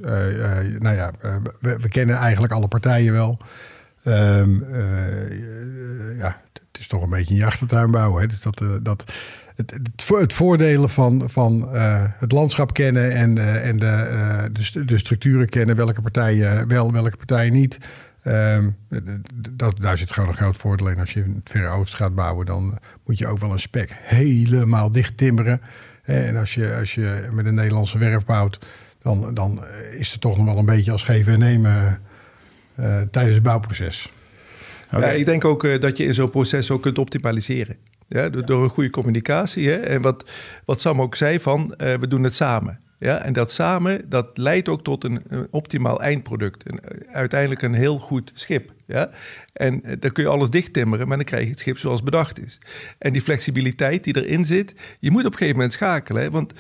nou ja, we, we, kennen eigenlijk alle partijen wel. Um, ja, het is toch een beetje een je achtertuin bouwen. Hè? Dus dat, dat, het, het, voordelen van, van het landschap kennen en, en de, de, de structuren kennen, welke partijen wel, welke partijen niet. Um, dat, daar zit gewoon een groot voordeel in. Als je in het Verre Oosten gaat bouwen, dan moet je ook wel een spek helemaal dicht timmeren. En als je, als je met een Nederlandse werf bouwt, dan, dan is het toch nog wel een beetje als geven en nemen uh, tijdens het bouwproces. Okay. Ja, ik denk ook uh, dat je in zo'n proces ook kunt optimaliseren. Ja, door, door een goede communicatie. Hè? En wat, wat Sam ook zei van, uh, we doen het samen. Ja, en dat samen, dat leidt ook tot een, een optimaal eindproduct. En eh, uiteindelijk een heel goed schip. Ja? En uh, dan kun je alles dichttimmeren, maar dan krijg je het schip zoals bedacht is. En die flexibiliteit die erin zit, je moet op een gegeven moment schakelen. Want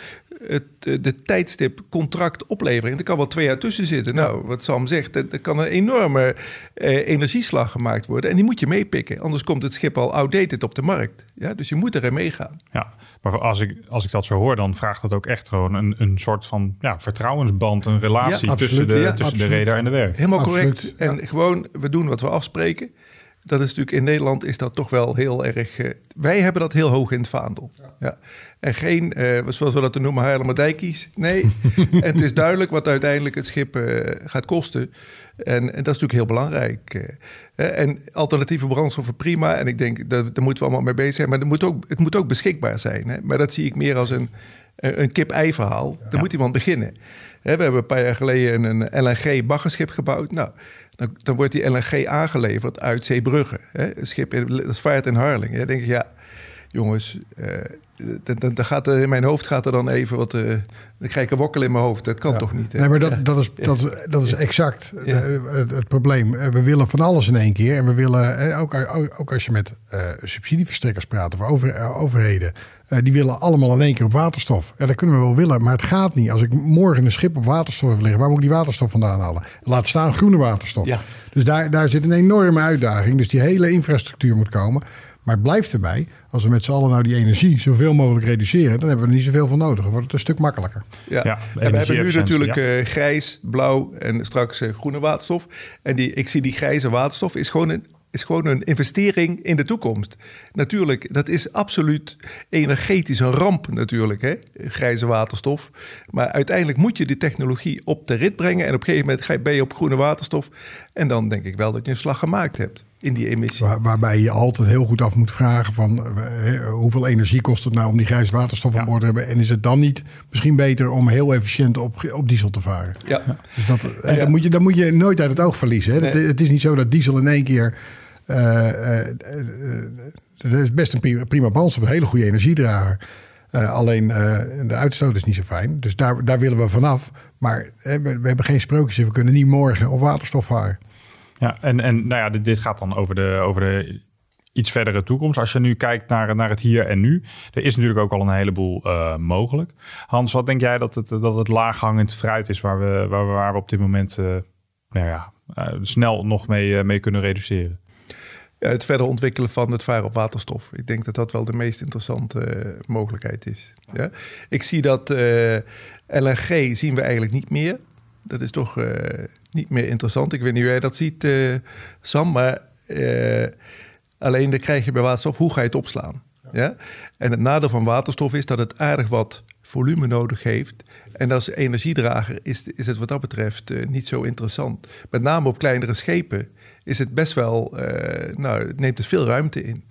het, eh, de tijdstip contract oplevering, er kan wel twee jaar tussen zitten. Nou, wat Sam zegt, er, kan een enorme eh, energieslag gemaakt worden. En die moet je meepikken, anders komt het schip al outdated op de markt. Ja? Dus je moet erin meegaan. Ja, maar als ik, als ik dat zo hoor, dan vraagt dat ook echt gewoon een, een soort van ja, vertrouwensband, een relatie tussen, de, ja, tussen de reder en de werk. Helemaal correct. En gewoon, we doen wat we afspreken. Dat is natuurlijk in Nederland is dat toch wel heel erg. Uh, wij hebben dat heel hoog in het vaandel. Ja. ja. En geen, uh, zoals we dat noemen, Haarlemmerdijkies. Nee. en het is duidelijk wat uiteindelijk het schip uh, gaat kosten. En, en, dat is natuurlijk heel belangrijk. en alternatieve brandstoffen prima. En ik denk, dat, daar moeten we allemaal mee bezig zijn. Maar het moet ook, het moet ook beschikbaar zijn. Hè? Maar dat zie ik meer als een, een kip-ei verhaal. Ja. Daar moet iemand beginnen. we hebben een paar jaar geleden een LNG-baggerschip gebouwd. Nou, dan, wordt die LNG aangeleverd uit Zeebrugge. Hè? Schip dat vaart in Harlingen. Dan denk ik, ja, jongens, uh, dan, dan, gaat er in mijn hoofd gaat er dan even wat. Uh, dan krijg ik een wokkel in mijn hoofd. Dat kan toch niet? Hè? Nee, maar dat, dat, is, dat, dat is exact het, het, probleem. We willen van alles in één keer. En we willen, ook, ook als je met uh, subsidieverstrekkers praat of over, overheden. die willen allemaal in één keer op waterstof. Ja, dat kunnen we wel willen, maar het gaat niet. Als ik morgen een schip op waterstof wil liggen, waar moet ik die waterstof vandaan halen? Laat staan groene waterstof. Dus daar, daar zit een enorme uitdaging. Dus die hele infrastructuur moet komen. Maar het blijft erbij, als we met z'n allen nou die energie zoveel mogelijk reduceren, dan hebben we er niet zoveel van nodig. Dan wordt het een stuk makkelijker. Ja, ja en we hebben nu natuurlijk ja. uh, grijs, blauw en straks uh, groene waterstof. En die, ik zie die grijze waterstof is gewoon een is gewoon een investering in de toekomst. Natuurlijk, dat is absoluut energetisch een ramp natuurlijk, hè? grijze waterstof. Maar uiteindelijk moet je die technologie op de rit brengen... en op een gegeven moment ga je, ben je op groene waterstof... en dan denk ik wel dat je een slag gemaakt hebt in die emissie. Waar, waarbij je altijd heel goed af moet vragen van uh, hoeveel energie kost het nou om die grijze waterstof aan boord te hebben. En is het dan niet misschien beter om heel efficiënt op, op diesel te varen? Ja. Dus dat, en ja. Dan, moet je, dan moet je nooit uit het oog verliezen. Hè? Nee. Het, het, is niet zo dat diesel in één keer dat is best een prima, prima brandstof, een hele goede energiedrager. alleen de uitstoot is niet zo fijn. Dus daar, daar willen we vanaf. Maar we, we, hebben geen sprookjes. We kunnen niet morgen op waterstof varen. Ja, en, en nou ja, dit, gaat dan over de, over de iets verdere toekomst. Als je nu kijkt naar, naar het hier en nu, er is natuurlijk ook al een heleboel uh, mogelijk. Hans, wat denk jij dat het, dat het laaghangend fruit is waar we, waar we, waar we op dit moment uh, nou ja, uh, snel nog mee, mee kunnen reduceren? Het verder ontwikkelen van het varen op waterstof. Ik denk dat dat wel de meest interessante mogelijkheid is. Ja? Ik zie dat LNG zien we eigenlijk niet meer. Dat is toch niet meer interessant. Ik weet niet hoe jij dat ziet, Sam, maar Alleen dan krijg je bij waterstof, hoe ga je het opslaan? Ja. En het nadeel van waterstof is dat het aardig wat volume nodig heeft. En als energiedrager is, is het wat dat betreft uh, niet zo interessant. Met name op kleinere schepen is het best wel, nou, het neemt dus veel ruimte in.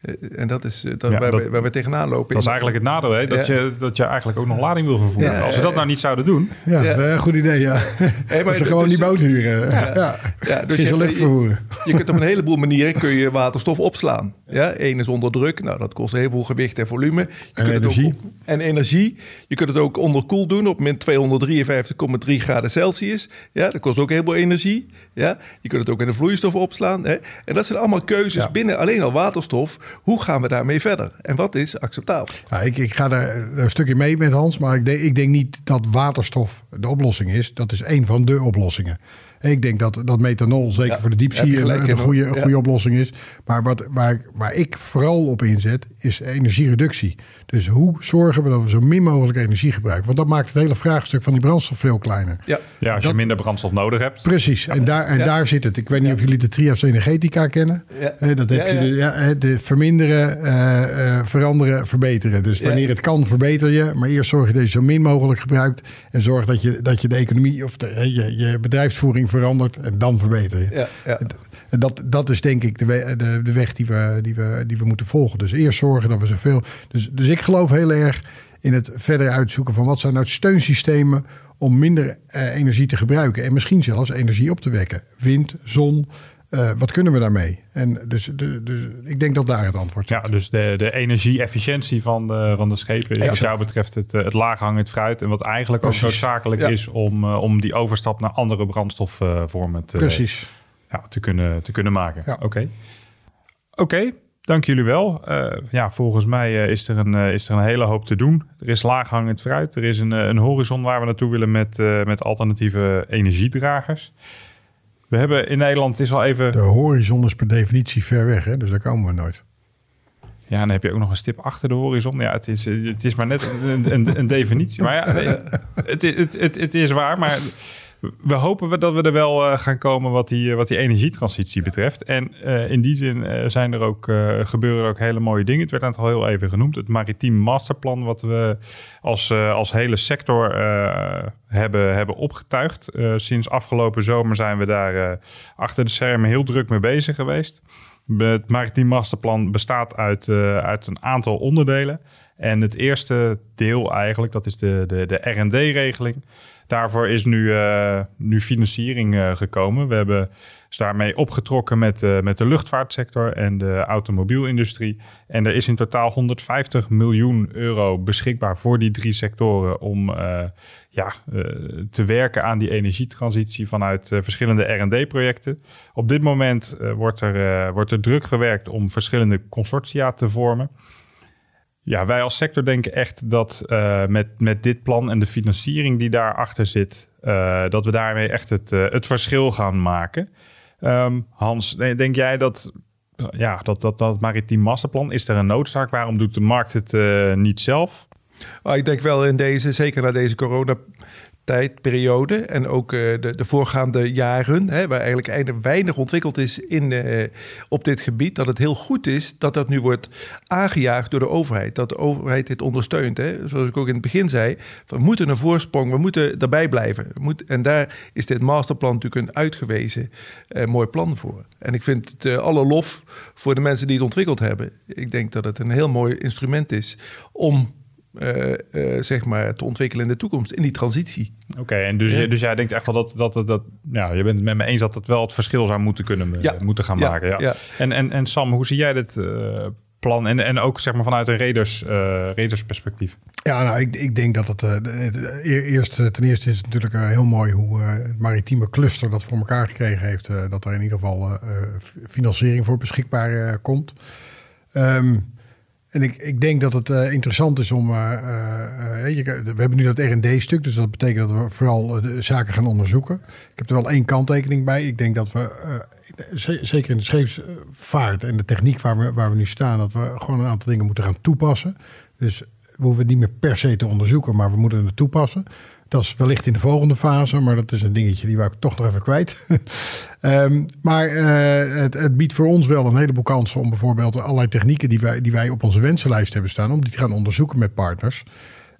Eh, en dat is uh, dat waar, we, waar, we, tegenaan lopen. Dat is eigenlijk het nadeel, hè? Dat, je, dat je eigenlijk ook nog lading wil vervoeren. Als we dat nou niet zouden doen. Ja, ja. goed idee, ja. Hey, maar, ze gewoon dus, die boot huren. Ja, ja. dus je, lucht vervoeren. Je, je, kunt op een heleboel manieren kun je waterstof opslaan. Ja, Eén is onder druk. Nou, dat kost heel veel gewicht en volume. Je en energie. Ook, en energie. Je kunt het ook onder koel doen op min 253,3 graden Celsius. Ja, dat kost ook heel veel energie. Ja, je kunt het ook in de vloeistof opslaan. Hè? En dat zijn allemaal keuzes binnen alleen al waterstof hoe gaan we daarmee verder? En wat is acceptabel? Ja, ik, ik ga daar een stukje mee met Hans, maar ik denk, ik denk niet dat waterstof de oplossing is. Dat is een van de oplossingen. Ik denk dat, dat methanol, zeker voor de diepzee, een, een, goede, een goede oplossing is. Maar wat, waar, waar ik vooral op inzet, is energiereductie. Dus hoe zorgen we dat we zo min mogelijk energie gebruiken? Want dat maakt het hele vraagstuk van die brandstof veel kleiner. Ja, ja als je minder brandstof nodig hebt. Precies, en, daar, en daar zit het. Ik weet niet of jullie de trias energetica kennen. Ja. dat heb je de, ja, de verminderen, uh, veranderen, verbeteren. Dus wanneer het kan, verbeter je. Maar eerst zorg je dat je zo min mogelijk gebruikt. En zorg dat je, dat je de economie of de, je, je bedrijfsvoering verandert. En dan verbeter je. Dat, dat is denk ik de, de, de weg die we, die, we, die we moeten volgen. Dus eerst zorgen dat we zoveel. Dus, dus ik geloof heel erg in het verder uitzoeken van wat zijn nou steunsystemen om minder uh, energie te gebruiken. En misschien zelfs energie op te wekken. Wind, zon. Uh, wat kunnen we daarmee? En dus, de, dus ik denk dat daar het antwoord zit. Ja, dus de, de energie-efficiëntie van de, van de schepen is wat jou betreft het, het laaghangend fruit. En wat eigenlijk Precies. ook noodzakelijk ja. is om, om die overstap naar andere brandstofvormen te, Precies. Ja, te, kunnen, te kunnen maken. Oké. Oké. Okay. Dank jullie wel. Uh, ja, volgens mij uh, is, er een, uh, is er een hele hoop te doen. Er is laaghangend fruit. Er is een, een horizon waar we naartoe willen met, met alternatieve energiedragers. We hebben in Nederland, het is al even... De horizon is per definitie ver weg, hè? dus daar komen we nooit. Ja, en dan heb je ook nog een stip achter de horizon. Ja, het is, het is maar net een, een, een definitie. Maar ja, het, het, het, het is waar, maar we hopen dat we er wel uh, gaan komen wat die, wat die energietransitie betreft. En uh, in die zin zijn er ook, gebeuren er ook hele mooie dingen. Het werd net al heel even genoemd. Het maritiem masterplan wat we als, als hele sector hebben, hebben opgetuigd. sinds afgelopen zomer zijn we daar achter de schermen heel druk mee bezig geweest. Het maritiem masterplan bestaat uit, uit een aantal onderdelen. En het eerste deel eigenlijk, dat is de, de, de R&D-regeling. Daarvoor is nu, uh, nu financiering uh, gekomen. We hebben daarmee opgetrokken met, uh, met de luchtvaartsector en de automobielindustrie. En er is in totaal 150 miljoen euro beschikbaar voor die drie sectoren om ja, te werken aan die energietransitie vanuit verschillende R&D-projecten. Op dit moment wordt, er, wordt er druk gewerkt om verschillende consortia te vormen. Ja, wij als sector denken echt dat uh, met, met dit plan en de financiering die daarachter zit, uh, dat we daarmee echt het, uh, het verschil gaan maken. Um, Hans, denk jij dat, ja, dat, dat, dat maritiem masterplan, is er een noodzaak? Waarom doet de markt het niet zelf? Oh, ik denk wel in deze, zeker na deze corona tijdperiode en ook uh, de, de, voorgaande jaren, hè, waar eigenlijk weinig ontwikkeld is in, uh, op dit gebied, dat het heel goed is dat dat nu wordt aangejaagd door de overheid. Dat de overheid dit ondersteunt. Hè. Zoals ik ook in het begin zei, we moeten een voorsprong, we moeten daarbij blijven. Moet, en daar is dit masterplan natuurlijk een uitgewezen uh, mooi plan voor. En ik vind het alle lof voor de mensen die het ontwikkeld hebben. Ik denk dat het een heel mooi instrument is om eh, eh, zeg maar, te ontwikkelen in de toekomst, in die transitie. Oké, en dus, Ja. dus jij denkt echt wel dat, dat, dat, dat ja, je bent het met me eens dat het wel het verschil zou moeten kunnen eh, Ja. moeten gaan Ja, maken. Ja. ja. En, en, en Sam, hoe zie jij dit eh, plan? En, en ook zeg maar vanuit een raiders, eh raiders perspectief. Ja, nou, ik, ik denk dat het eh, e- eerst, ten eerste is het natuurlijk heel mooi hoe eh, het maritieme cluster dat voor elkaar gekregen heeft. eh, dat er in ieder geval financiering voor beschikbaar komt. Ehm, en ik, ik denk dat het eh, interessant is om. eh, eh, we hebben nu dat RD-stuk, dus dat betekent dat we vooral de zaken gaan onderzoeken. Ik heb er wel één kanttekening bij. Ik denk dat we, ze- zeker in de scheepsvaart en de techniek waar we, waar we nu staan, dat we gewoon een aantal dingen moeten gaan toepassen. Dus we hoeven het niet meer per se te onderzoeken, maar we moeten het toepassen. Dat is wellicht in de volgende fase, maar dat is een dingetje die wou ik toch nog even kwijt. Ehm, maar eh, het, het biedt voor ons wel een heleboel kansen om bijvoorbeeld allerlei technieken die wij, die wij op onze wensenlijst hebben staan, om die te gaan onderzoeken met partners.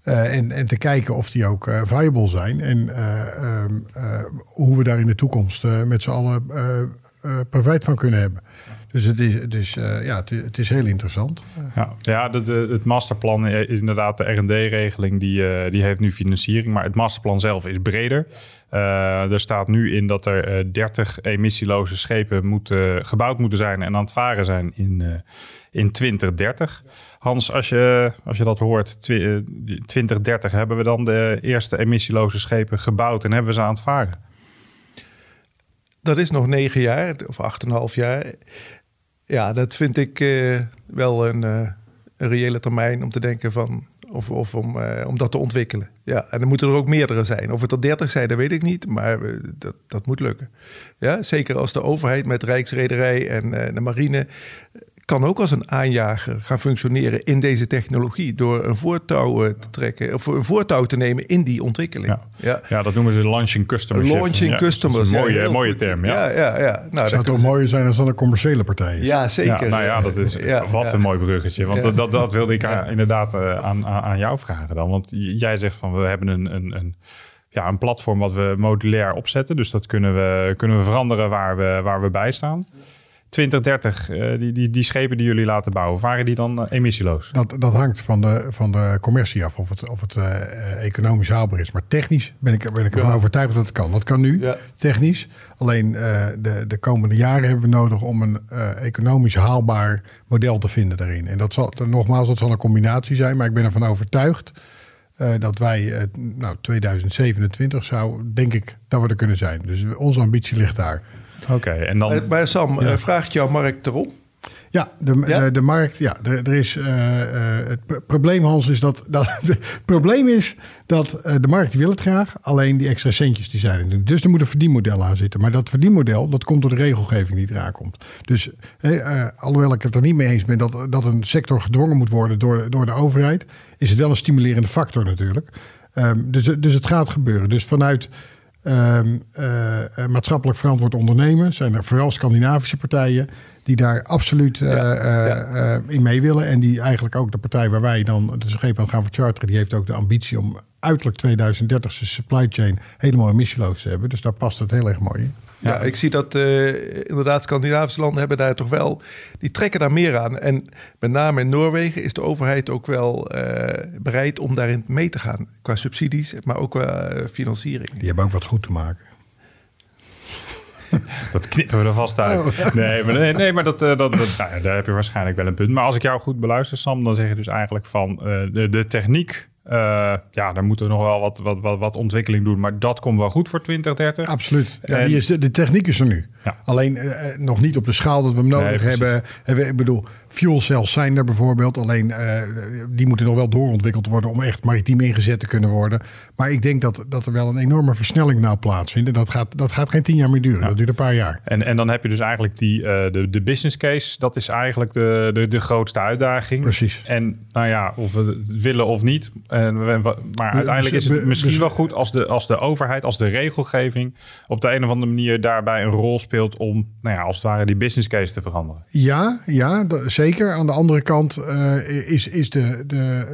Eh, en, en te kijken of die ook eh, viable zijn. En eh, ehm, eh, hoe we daar in de toekomst met z'n allen profijt van kunnen hebben. Dus het is, het is, eh, ja, het is, het is heel interessant. Ja, ja de, de- het masterplan, is inderdaad, de R&D-regeling, die, eh, die heeft nu financiering. Maar het masterplan zelf is breder. Eh, er staat nu in dat er eh, 30 emissieloze schepen moeten, gebouwd moeten zijn en aan het varen zijn in, eh, in 2030. Hans, als je, als je dat hoort, twi- eh, die 2030 hebben we dan de eerste emissieloze schepen gebouwd en hebben we ze aan het varen. Dat is nog negen jaar, of acht en een half jaar. Ja, dat vind ik eh, wel een, eh, een reële termijn om te denken van... Of, of om, eh, om dat te ontwikkelen. Ja, en dan moeten er ook meerdere zijn. Of het er dertig zijn, dat weet ik niet. Maar dat, dat moet lukken. Ja, zeker als de overheid met Rijksrederij en de marine... kan ook als een aanjager gaan functioneren in deze technologie... door een voortouw eh, te trekken, of een voortouw te nemen in die ontwikkeling. Ja. Ja. Ja, dat noemen ze launching customers. Launching customers. een ja, mooie, mooie goed. term, ja. Ja, ja, ja. Nou, Het dat zou toch mooier zijn als dan een commerciële partij is. Ja, zeker. Ja, nou ja, dat is Ja, wat ja. een mooi bruggetje. Want Ja. dat, dat wilde ik aan- inderdaad eh, aan, aan, aan jou vragen dan. Want jij zegt van we hebben een, een, een, ja, een platform wat we modulair opzetten. Dus dat kunnen we, kunnen we veranderen waar we, waar we bij staan. 2030, eh, die, die, die schepen die jullie laten bouwen, waren die dan eh, emissieloos? Dat, dat hangt van de, van de commercie af of het, of het eh, economisch haalbaar is. Maar technisch ben ik, ben ik ervan Ja. overtuigd dat het kan. Dat kan nu, Ja. technisch. Alleen eh, de, de komende jaren hebben we nodig om een eh, economisch haalbaar model te vinden daarin. En dat zal, nogmaals, dat zal een combinatie zijn. Maar ik ben ervan overtuigd eh, dat wij, nou 2027 zou, denk ik, dat we er kunnen zijn. Dus onze ambitie ligt daar. Oké, en dan... Eh, Maar Sam, Ja. eh, vraagt jouw markt erom? Ja, de, Ja? De, de markt, ja, er, er is, eh, eh, het probleem Hans is dat, dat het probleem is dat eh, de markt wil het graag, alleen die extra centjes die zijn er nu. Dus er moet een verdienmodel aan zitten. Maar dat verdienmodel, dat komt door de regelgeving die eraan komt. Dus alhoewel ik het er niet mee eens ben dat, dat een sector gedwongen moet worden door, door de overheid, is het wel een stimulerende factor natuurlijk. Ehm, dus, dus het gaat gebeuren. Dus vanuit ehm, eh, eh, maatschappelijk verantwoord ondernemen zijn er vooral Scandinavische partijen die daar absoluut eh, Ja, ja. in mee willen. En die eigenlijk ook de partij waar wij dan de schepen aan gaan vercharteren, die heeft ook de ambitie om uiterlijk 2030 zijn supply chain helemaal emissieloos te hebben. Dus daar past het heel erg mooi in. Ja, ik zie dat eh, inderdaad Scandinavische landen hebben daar toch wel... die trekken daar meer aan. En met name in Noorwegen is de overheid ook wel eh, bereid om daarin mee te gaan. Qua subsidies, maar ook qua eh, financiering. Die hebben ook wat goed te maken. Dat knippen we er vast uit. Nee, maar, nee, nee, maar dat, eh, dat, dat, nou ja, daar heb je waarschijnlijk wel een punt. Maar als ik jou goed beluister, Sam, dan zeg je dus eigenlijk van eh, de, de techniek. Eh, ja, daar moeten we nog wel wat, wat, wat, wat ontwikkeling doen. Maar dat komt wel goed voor 2030. Absoluut. Ja, En- die is, de, de techniek is er nu. Ja. Alleen eh, eh, nog niet op de schaal dat we hem nodig Nee, hebben. En we- Ik bedoel, fuel cells zijn er bijvoorbeeld. Alleen eh, die moeten nog wel doorontwikkeld worden om echt maritiem ingezet te kunnen worden. Maar ik denk dat, dat er wel een enorme versnelling nou plaatsvindt. En dat gaat, dat gaat geen tien jaar meer duren. Dat duurt een paar jaar. En, en dan heb je dus eigenlijk die, eh, de, de business case. Dat is eigenlijk de, de, de grootste uitdaging. Precies. En nou ja, of we het willen of niet. En we- we- maar uiteindelijk is het misschien wel goed als de, als de overheid, als de regelgeving op de een of andere manier daarbij een rol speelt. Om, nou ja, als het ware die business case te veranderen. Ja, ja zeker. Aan de andere kant uh, is, is de, de,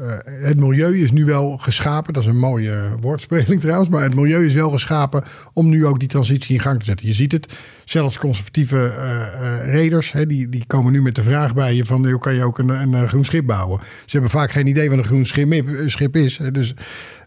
uh, het milieu is nu wel geschapen. Dat is een mooie woordspeling trouwens. Maar het milieu is wel geschapen om nu ook die transitie in gang te zetten. Je ziet het, zelfs conservatieve reders, hè, die, die komen nu met de vraag bij je van, kan je ook een, een groen schip bouwen? Ze hebben vaak geen idee wat een groen schip, schip is. Dus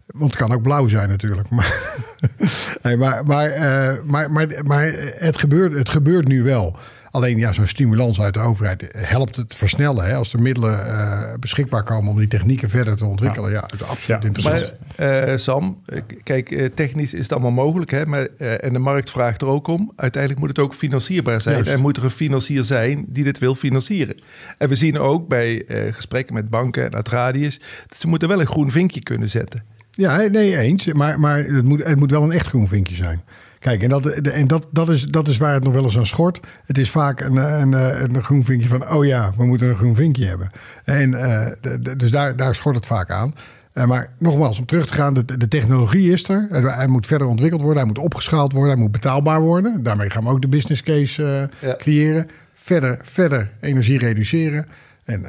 want het kan ook blauw zijn natuurlijk. Maar, nee, maar, maar, uh, maar, maar, maar, het, gebeurt, het gebeurt nu wel. Alleen ja, zo'n stimulans uit de overheid helpt het versnellen. Hè? Als er middelen uh, beschikbaar komen om die technieken verder te ontwikkelen. Ja, ja het is absoluut ja. interessant. Maar, uh, Sam, kijk, technisch is het allemaal mogelijk. Hè? Maar, en de markt vraagt er ook om. Uiteindelijk moet het ook financierbaar zijn. Juist. En moet er een financier zijn die dit wil financieren. En we zien ook bij gesprekken met banken en Atradius... dat ze moeten wel een groen vinkje kunnen zetten. Ja, nee, eens. Maar, maar het, moet, het moet wel een echt groen vinkje zijn. Kijk, en, dat, en dat, dat, is, dat is waar het nog wel eens aan schort. Het is vaak een, een, een groen vinkje van, oh ja, we moeten een groen vinkje hebben. En, uh, de, dus daar, daar schort het vaak aan. Uh, maar nogmaals, om terug te gaan, de, de technologie is er. Hij moet verder ontwikkeld worden, hij moet opgeschaald worden, hij moet betaalbaar worden. Daarmee gaan we ook de business case uh, ja. creëren. Verder, verder energie reduceren. En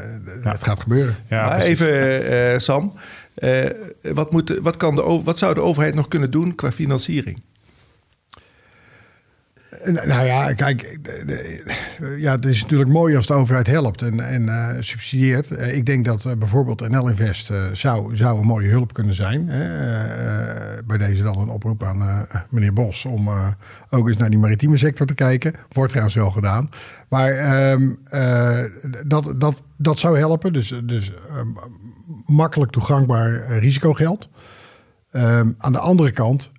ja. het gaat gebeuren. Ja, even, Sam. Uh, wat, moet, wat, kan de, wat zou de overheid nog kunnen doen qua financiering? Nou ja, kijk, ja, het is natuurlijk mooi als de overheid helpt en, en subsidieert. Ik denk dat bijvoorbeeld NL Invest zou, zou een mooie hulp kunnen zijn. bij deze dan een oproep aan meneer Bos om ook eens naar die maritieme sector te kijken. Wordt trouwens wel gedaan. Maar ehm, dat, dat, dat zou helpen. Dus, dus ehm, makkelijk toegankbaar risicogeld. Um, aan de andere kant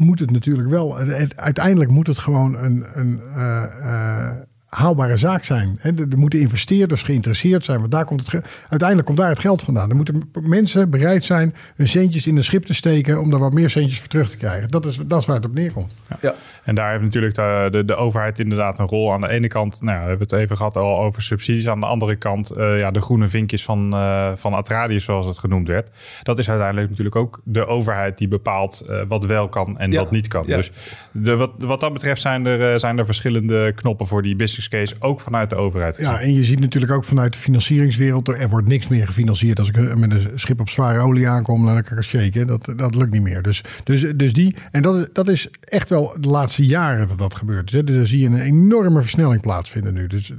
moet het natuurlijk wel. uiteindelijk moet het gewoon een, een uh, uh, haalbare zaak zijn. Er moeten investeerders geïnteresseerd zijn, want daar komt het uiteindelijk komt daar het geld vandaan. Er moeten mensen bereid zijn hun centjes in een schip te steken om daar wat meer centjes voor terug te krijgen. Dat is, dat is waar het op neerkomt. Ja. ja. En daar heeft natuurlijk de, de, de, overheid inderdaad een rol. Aan de ene kant, nou ja, we hebben het even gehad al over subsidies. Aan de andere kant, uh, ja, de groene vinkjes van, uh, van Atradius, zoals het genoemd werd. Dat is uiteindelijk natuurlijk ook de overheid die bepaalt uh, wat wel kan en ja. wat niet kan. Dus de, wat, wat dat betreft zijn er, zijn er verschillende knoppen voor die business case, ook vanuit de overheid. Gezien. Ja, en je ziet natuurlijk ook vanuit de financieringswereld, er wordt niks meer gefinancierd. Als ik met een schip op zware olie aankom, dan kan ik shaken. Dat, dat lukt niet meer. Dus, dus, dus die, en dat, dat is echt wel de laatste jaren dat dat gebeurt. Dus daar zie je een enorme versnelling plaatsvinden nu. Dus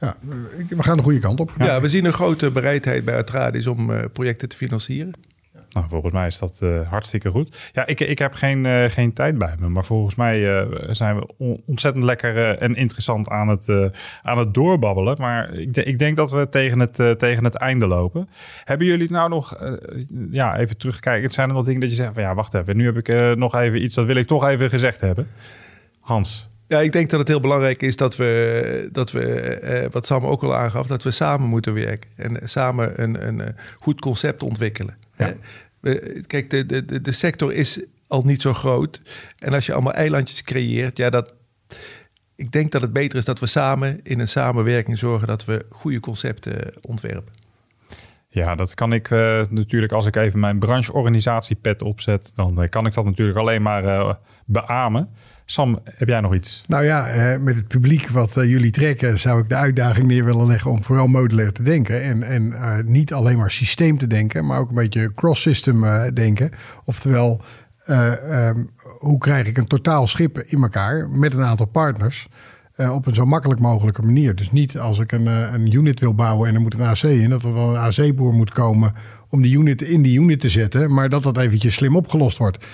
ja, we gaan de goede kant op. Ja, we zien een grote bereidheid bij Atradis om uh, projecten te financieren. Nou, volgens mij is dat uh, hartstikke goed. Ja, ik, ik heb geen, uh, geen tijd bij me, maar volgens mij uh, zijn we ontzettend lekker en interessant aan het, aan het doorbabbelen. Maar ik, ik denk dat we tegen het, tegen het einde lopen. Hebben jullie nou nog, ja, even terugkijken. Zijn er nog dingen dat je zegt van ja, wacht even, nu heb ik nog even iets, dat wil ik toch even gezegd hebben. Hans. Ja, ik denk dat het heel belangrijk is dat we, dat we eh, wat Sam ook al aangaf, dat we samen moeten werken en samen een, een, goed concept ontwikkelen. Ja. Kijk, de, de, de sector is al niet zo groot. En als je allemaal eilandjes creëert, ja, dat. Ik denk dat het beter is dat we samen in een samenwerking zorgen dat we goede concepten ontwerpen. Ja, dat kan ik uh, natuurlijk als ik even mijn brancheorganisatie pet opzet, dan uh, kan ik dat natuurlijk alleen maar uh, beamen. Sam, heb jij nog iets? Nou ja, met het publiek wat jullie trekken, zou ik de uitdaging neer willen leggen om vooral modulair te denken. En, en niet alleen maar systeem te denken, maar ook een beetje cross-system denken. Oftewel, um, hoe krijg ik een totaal schip in elkaar met een aantal partners? Uh, op een zo makkelijk mogelijke manier. Dus niet als ik een, uh, een unit wil bouwen en er moet een AC in, dat er dan een AC-boer moet komen om die unit in die unit te zetten, maar dat dat eventjes slim opgelost wordt.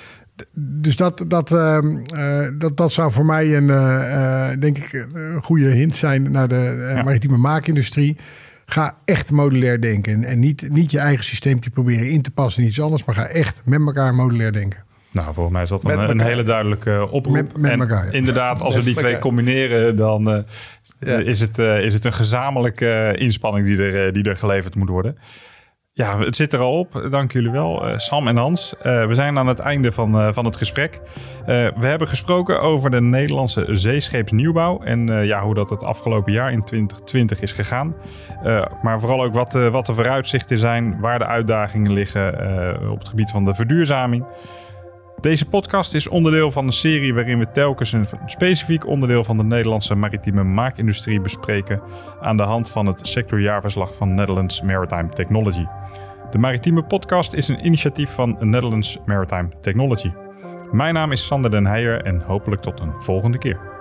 Dus dat, dat, uh, dat, dat zou voor mij een, denk ik, een goede hint zijn naar de ja. maritieme maakindustrie. Ga echt modulair denken en niet, niet je eigen systeempje proberen in te passen in iets anders, maar ga echt met elkaar modulair denken. Nou, volgens mij is dat een, een hele duidelijke oproep. Met, met en elkaar, ja. inderdaad, als we die twee combineren, dan uh, ja. is, het, uh, is het een gezamenlijke inspanning die er, die er geleverd moet worden. Ja, het zit er al op. Dank jullie wel, uh, Sam en Hans. we zijn aan het einde van, van het gesprek. we hebben gesproken over de Nederlandse zeescheepsnieuwbouw en ja, hoe dat het afgelopen jaar in 2020 is gegaan. maar vooral ook wat, wat de vooruitzichten zijn, waar de uitdagingen liggen op het gebied van de verduurzaming. Deze podcast is onderdeel van een serie waarin we telkens een specifiek onderdeel van de Nederlandse maritieme maakindustrie bespreken aan de hand van het sectorjaarverslag van Netherlands Maritime Technology. De Maritieme Podcast is een initiatief van Netherlands Maritime Technology. Mijn naam is Sander den Heijer en hopelijk tot een volgende keer.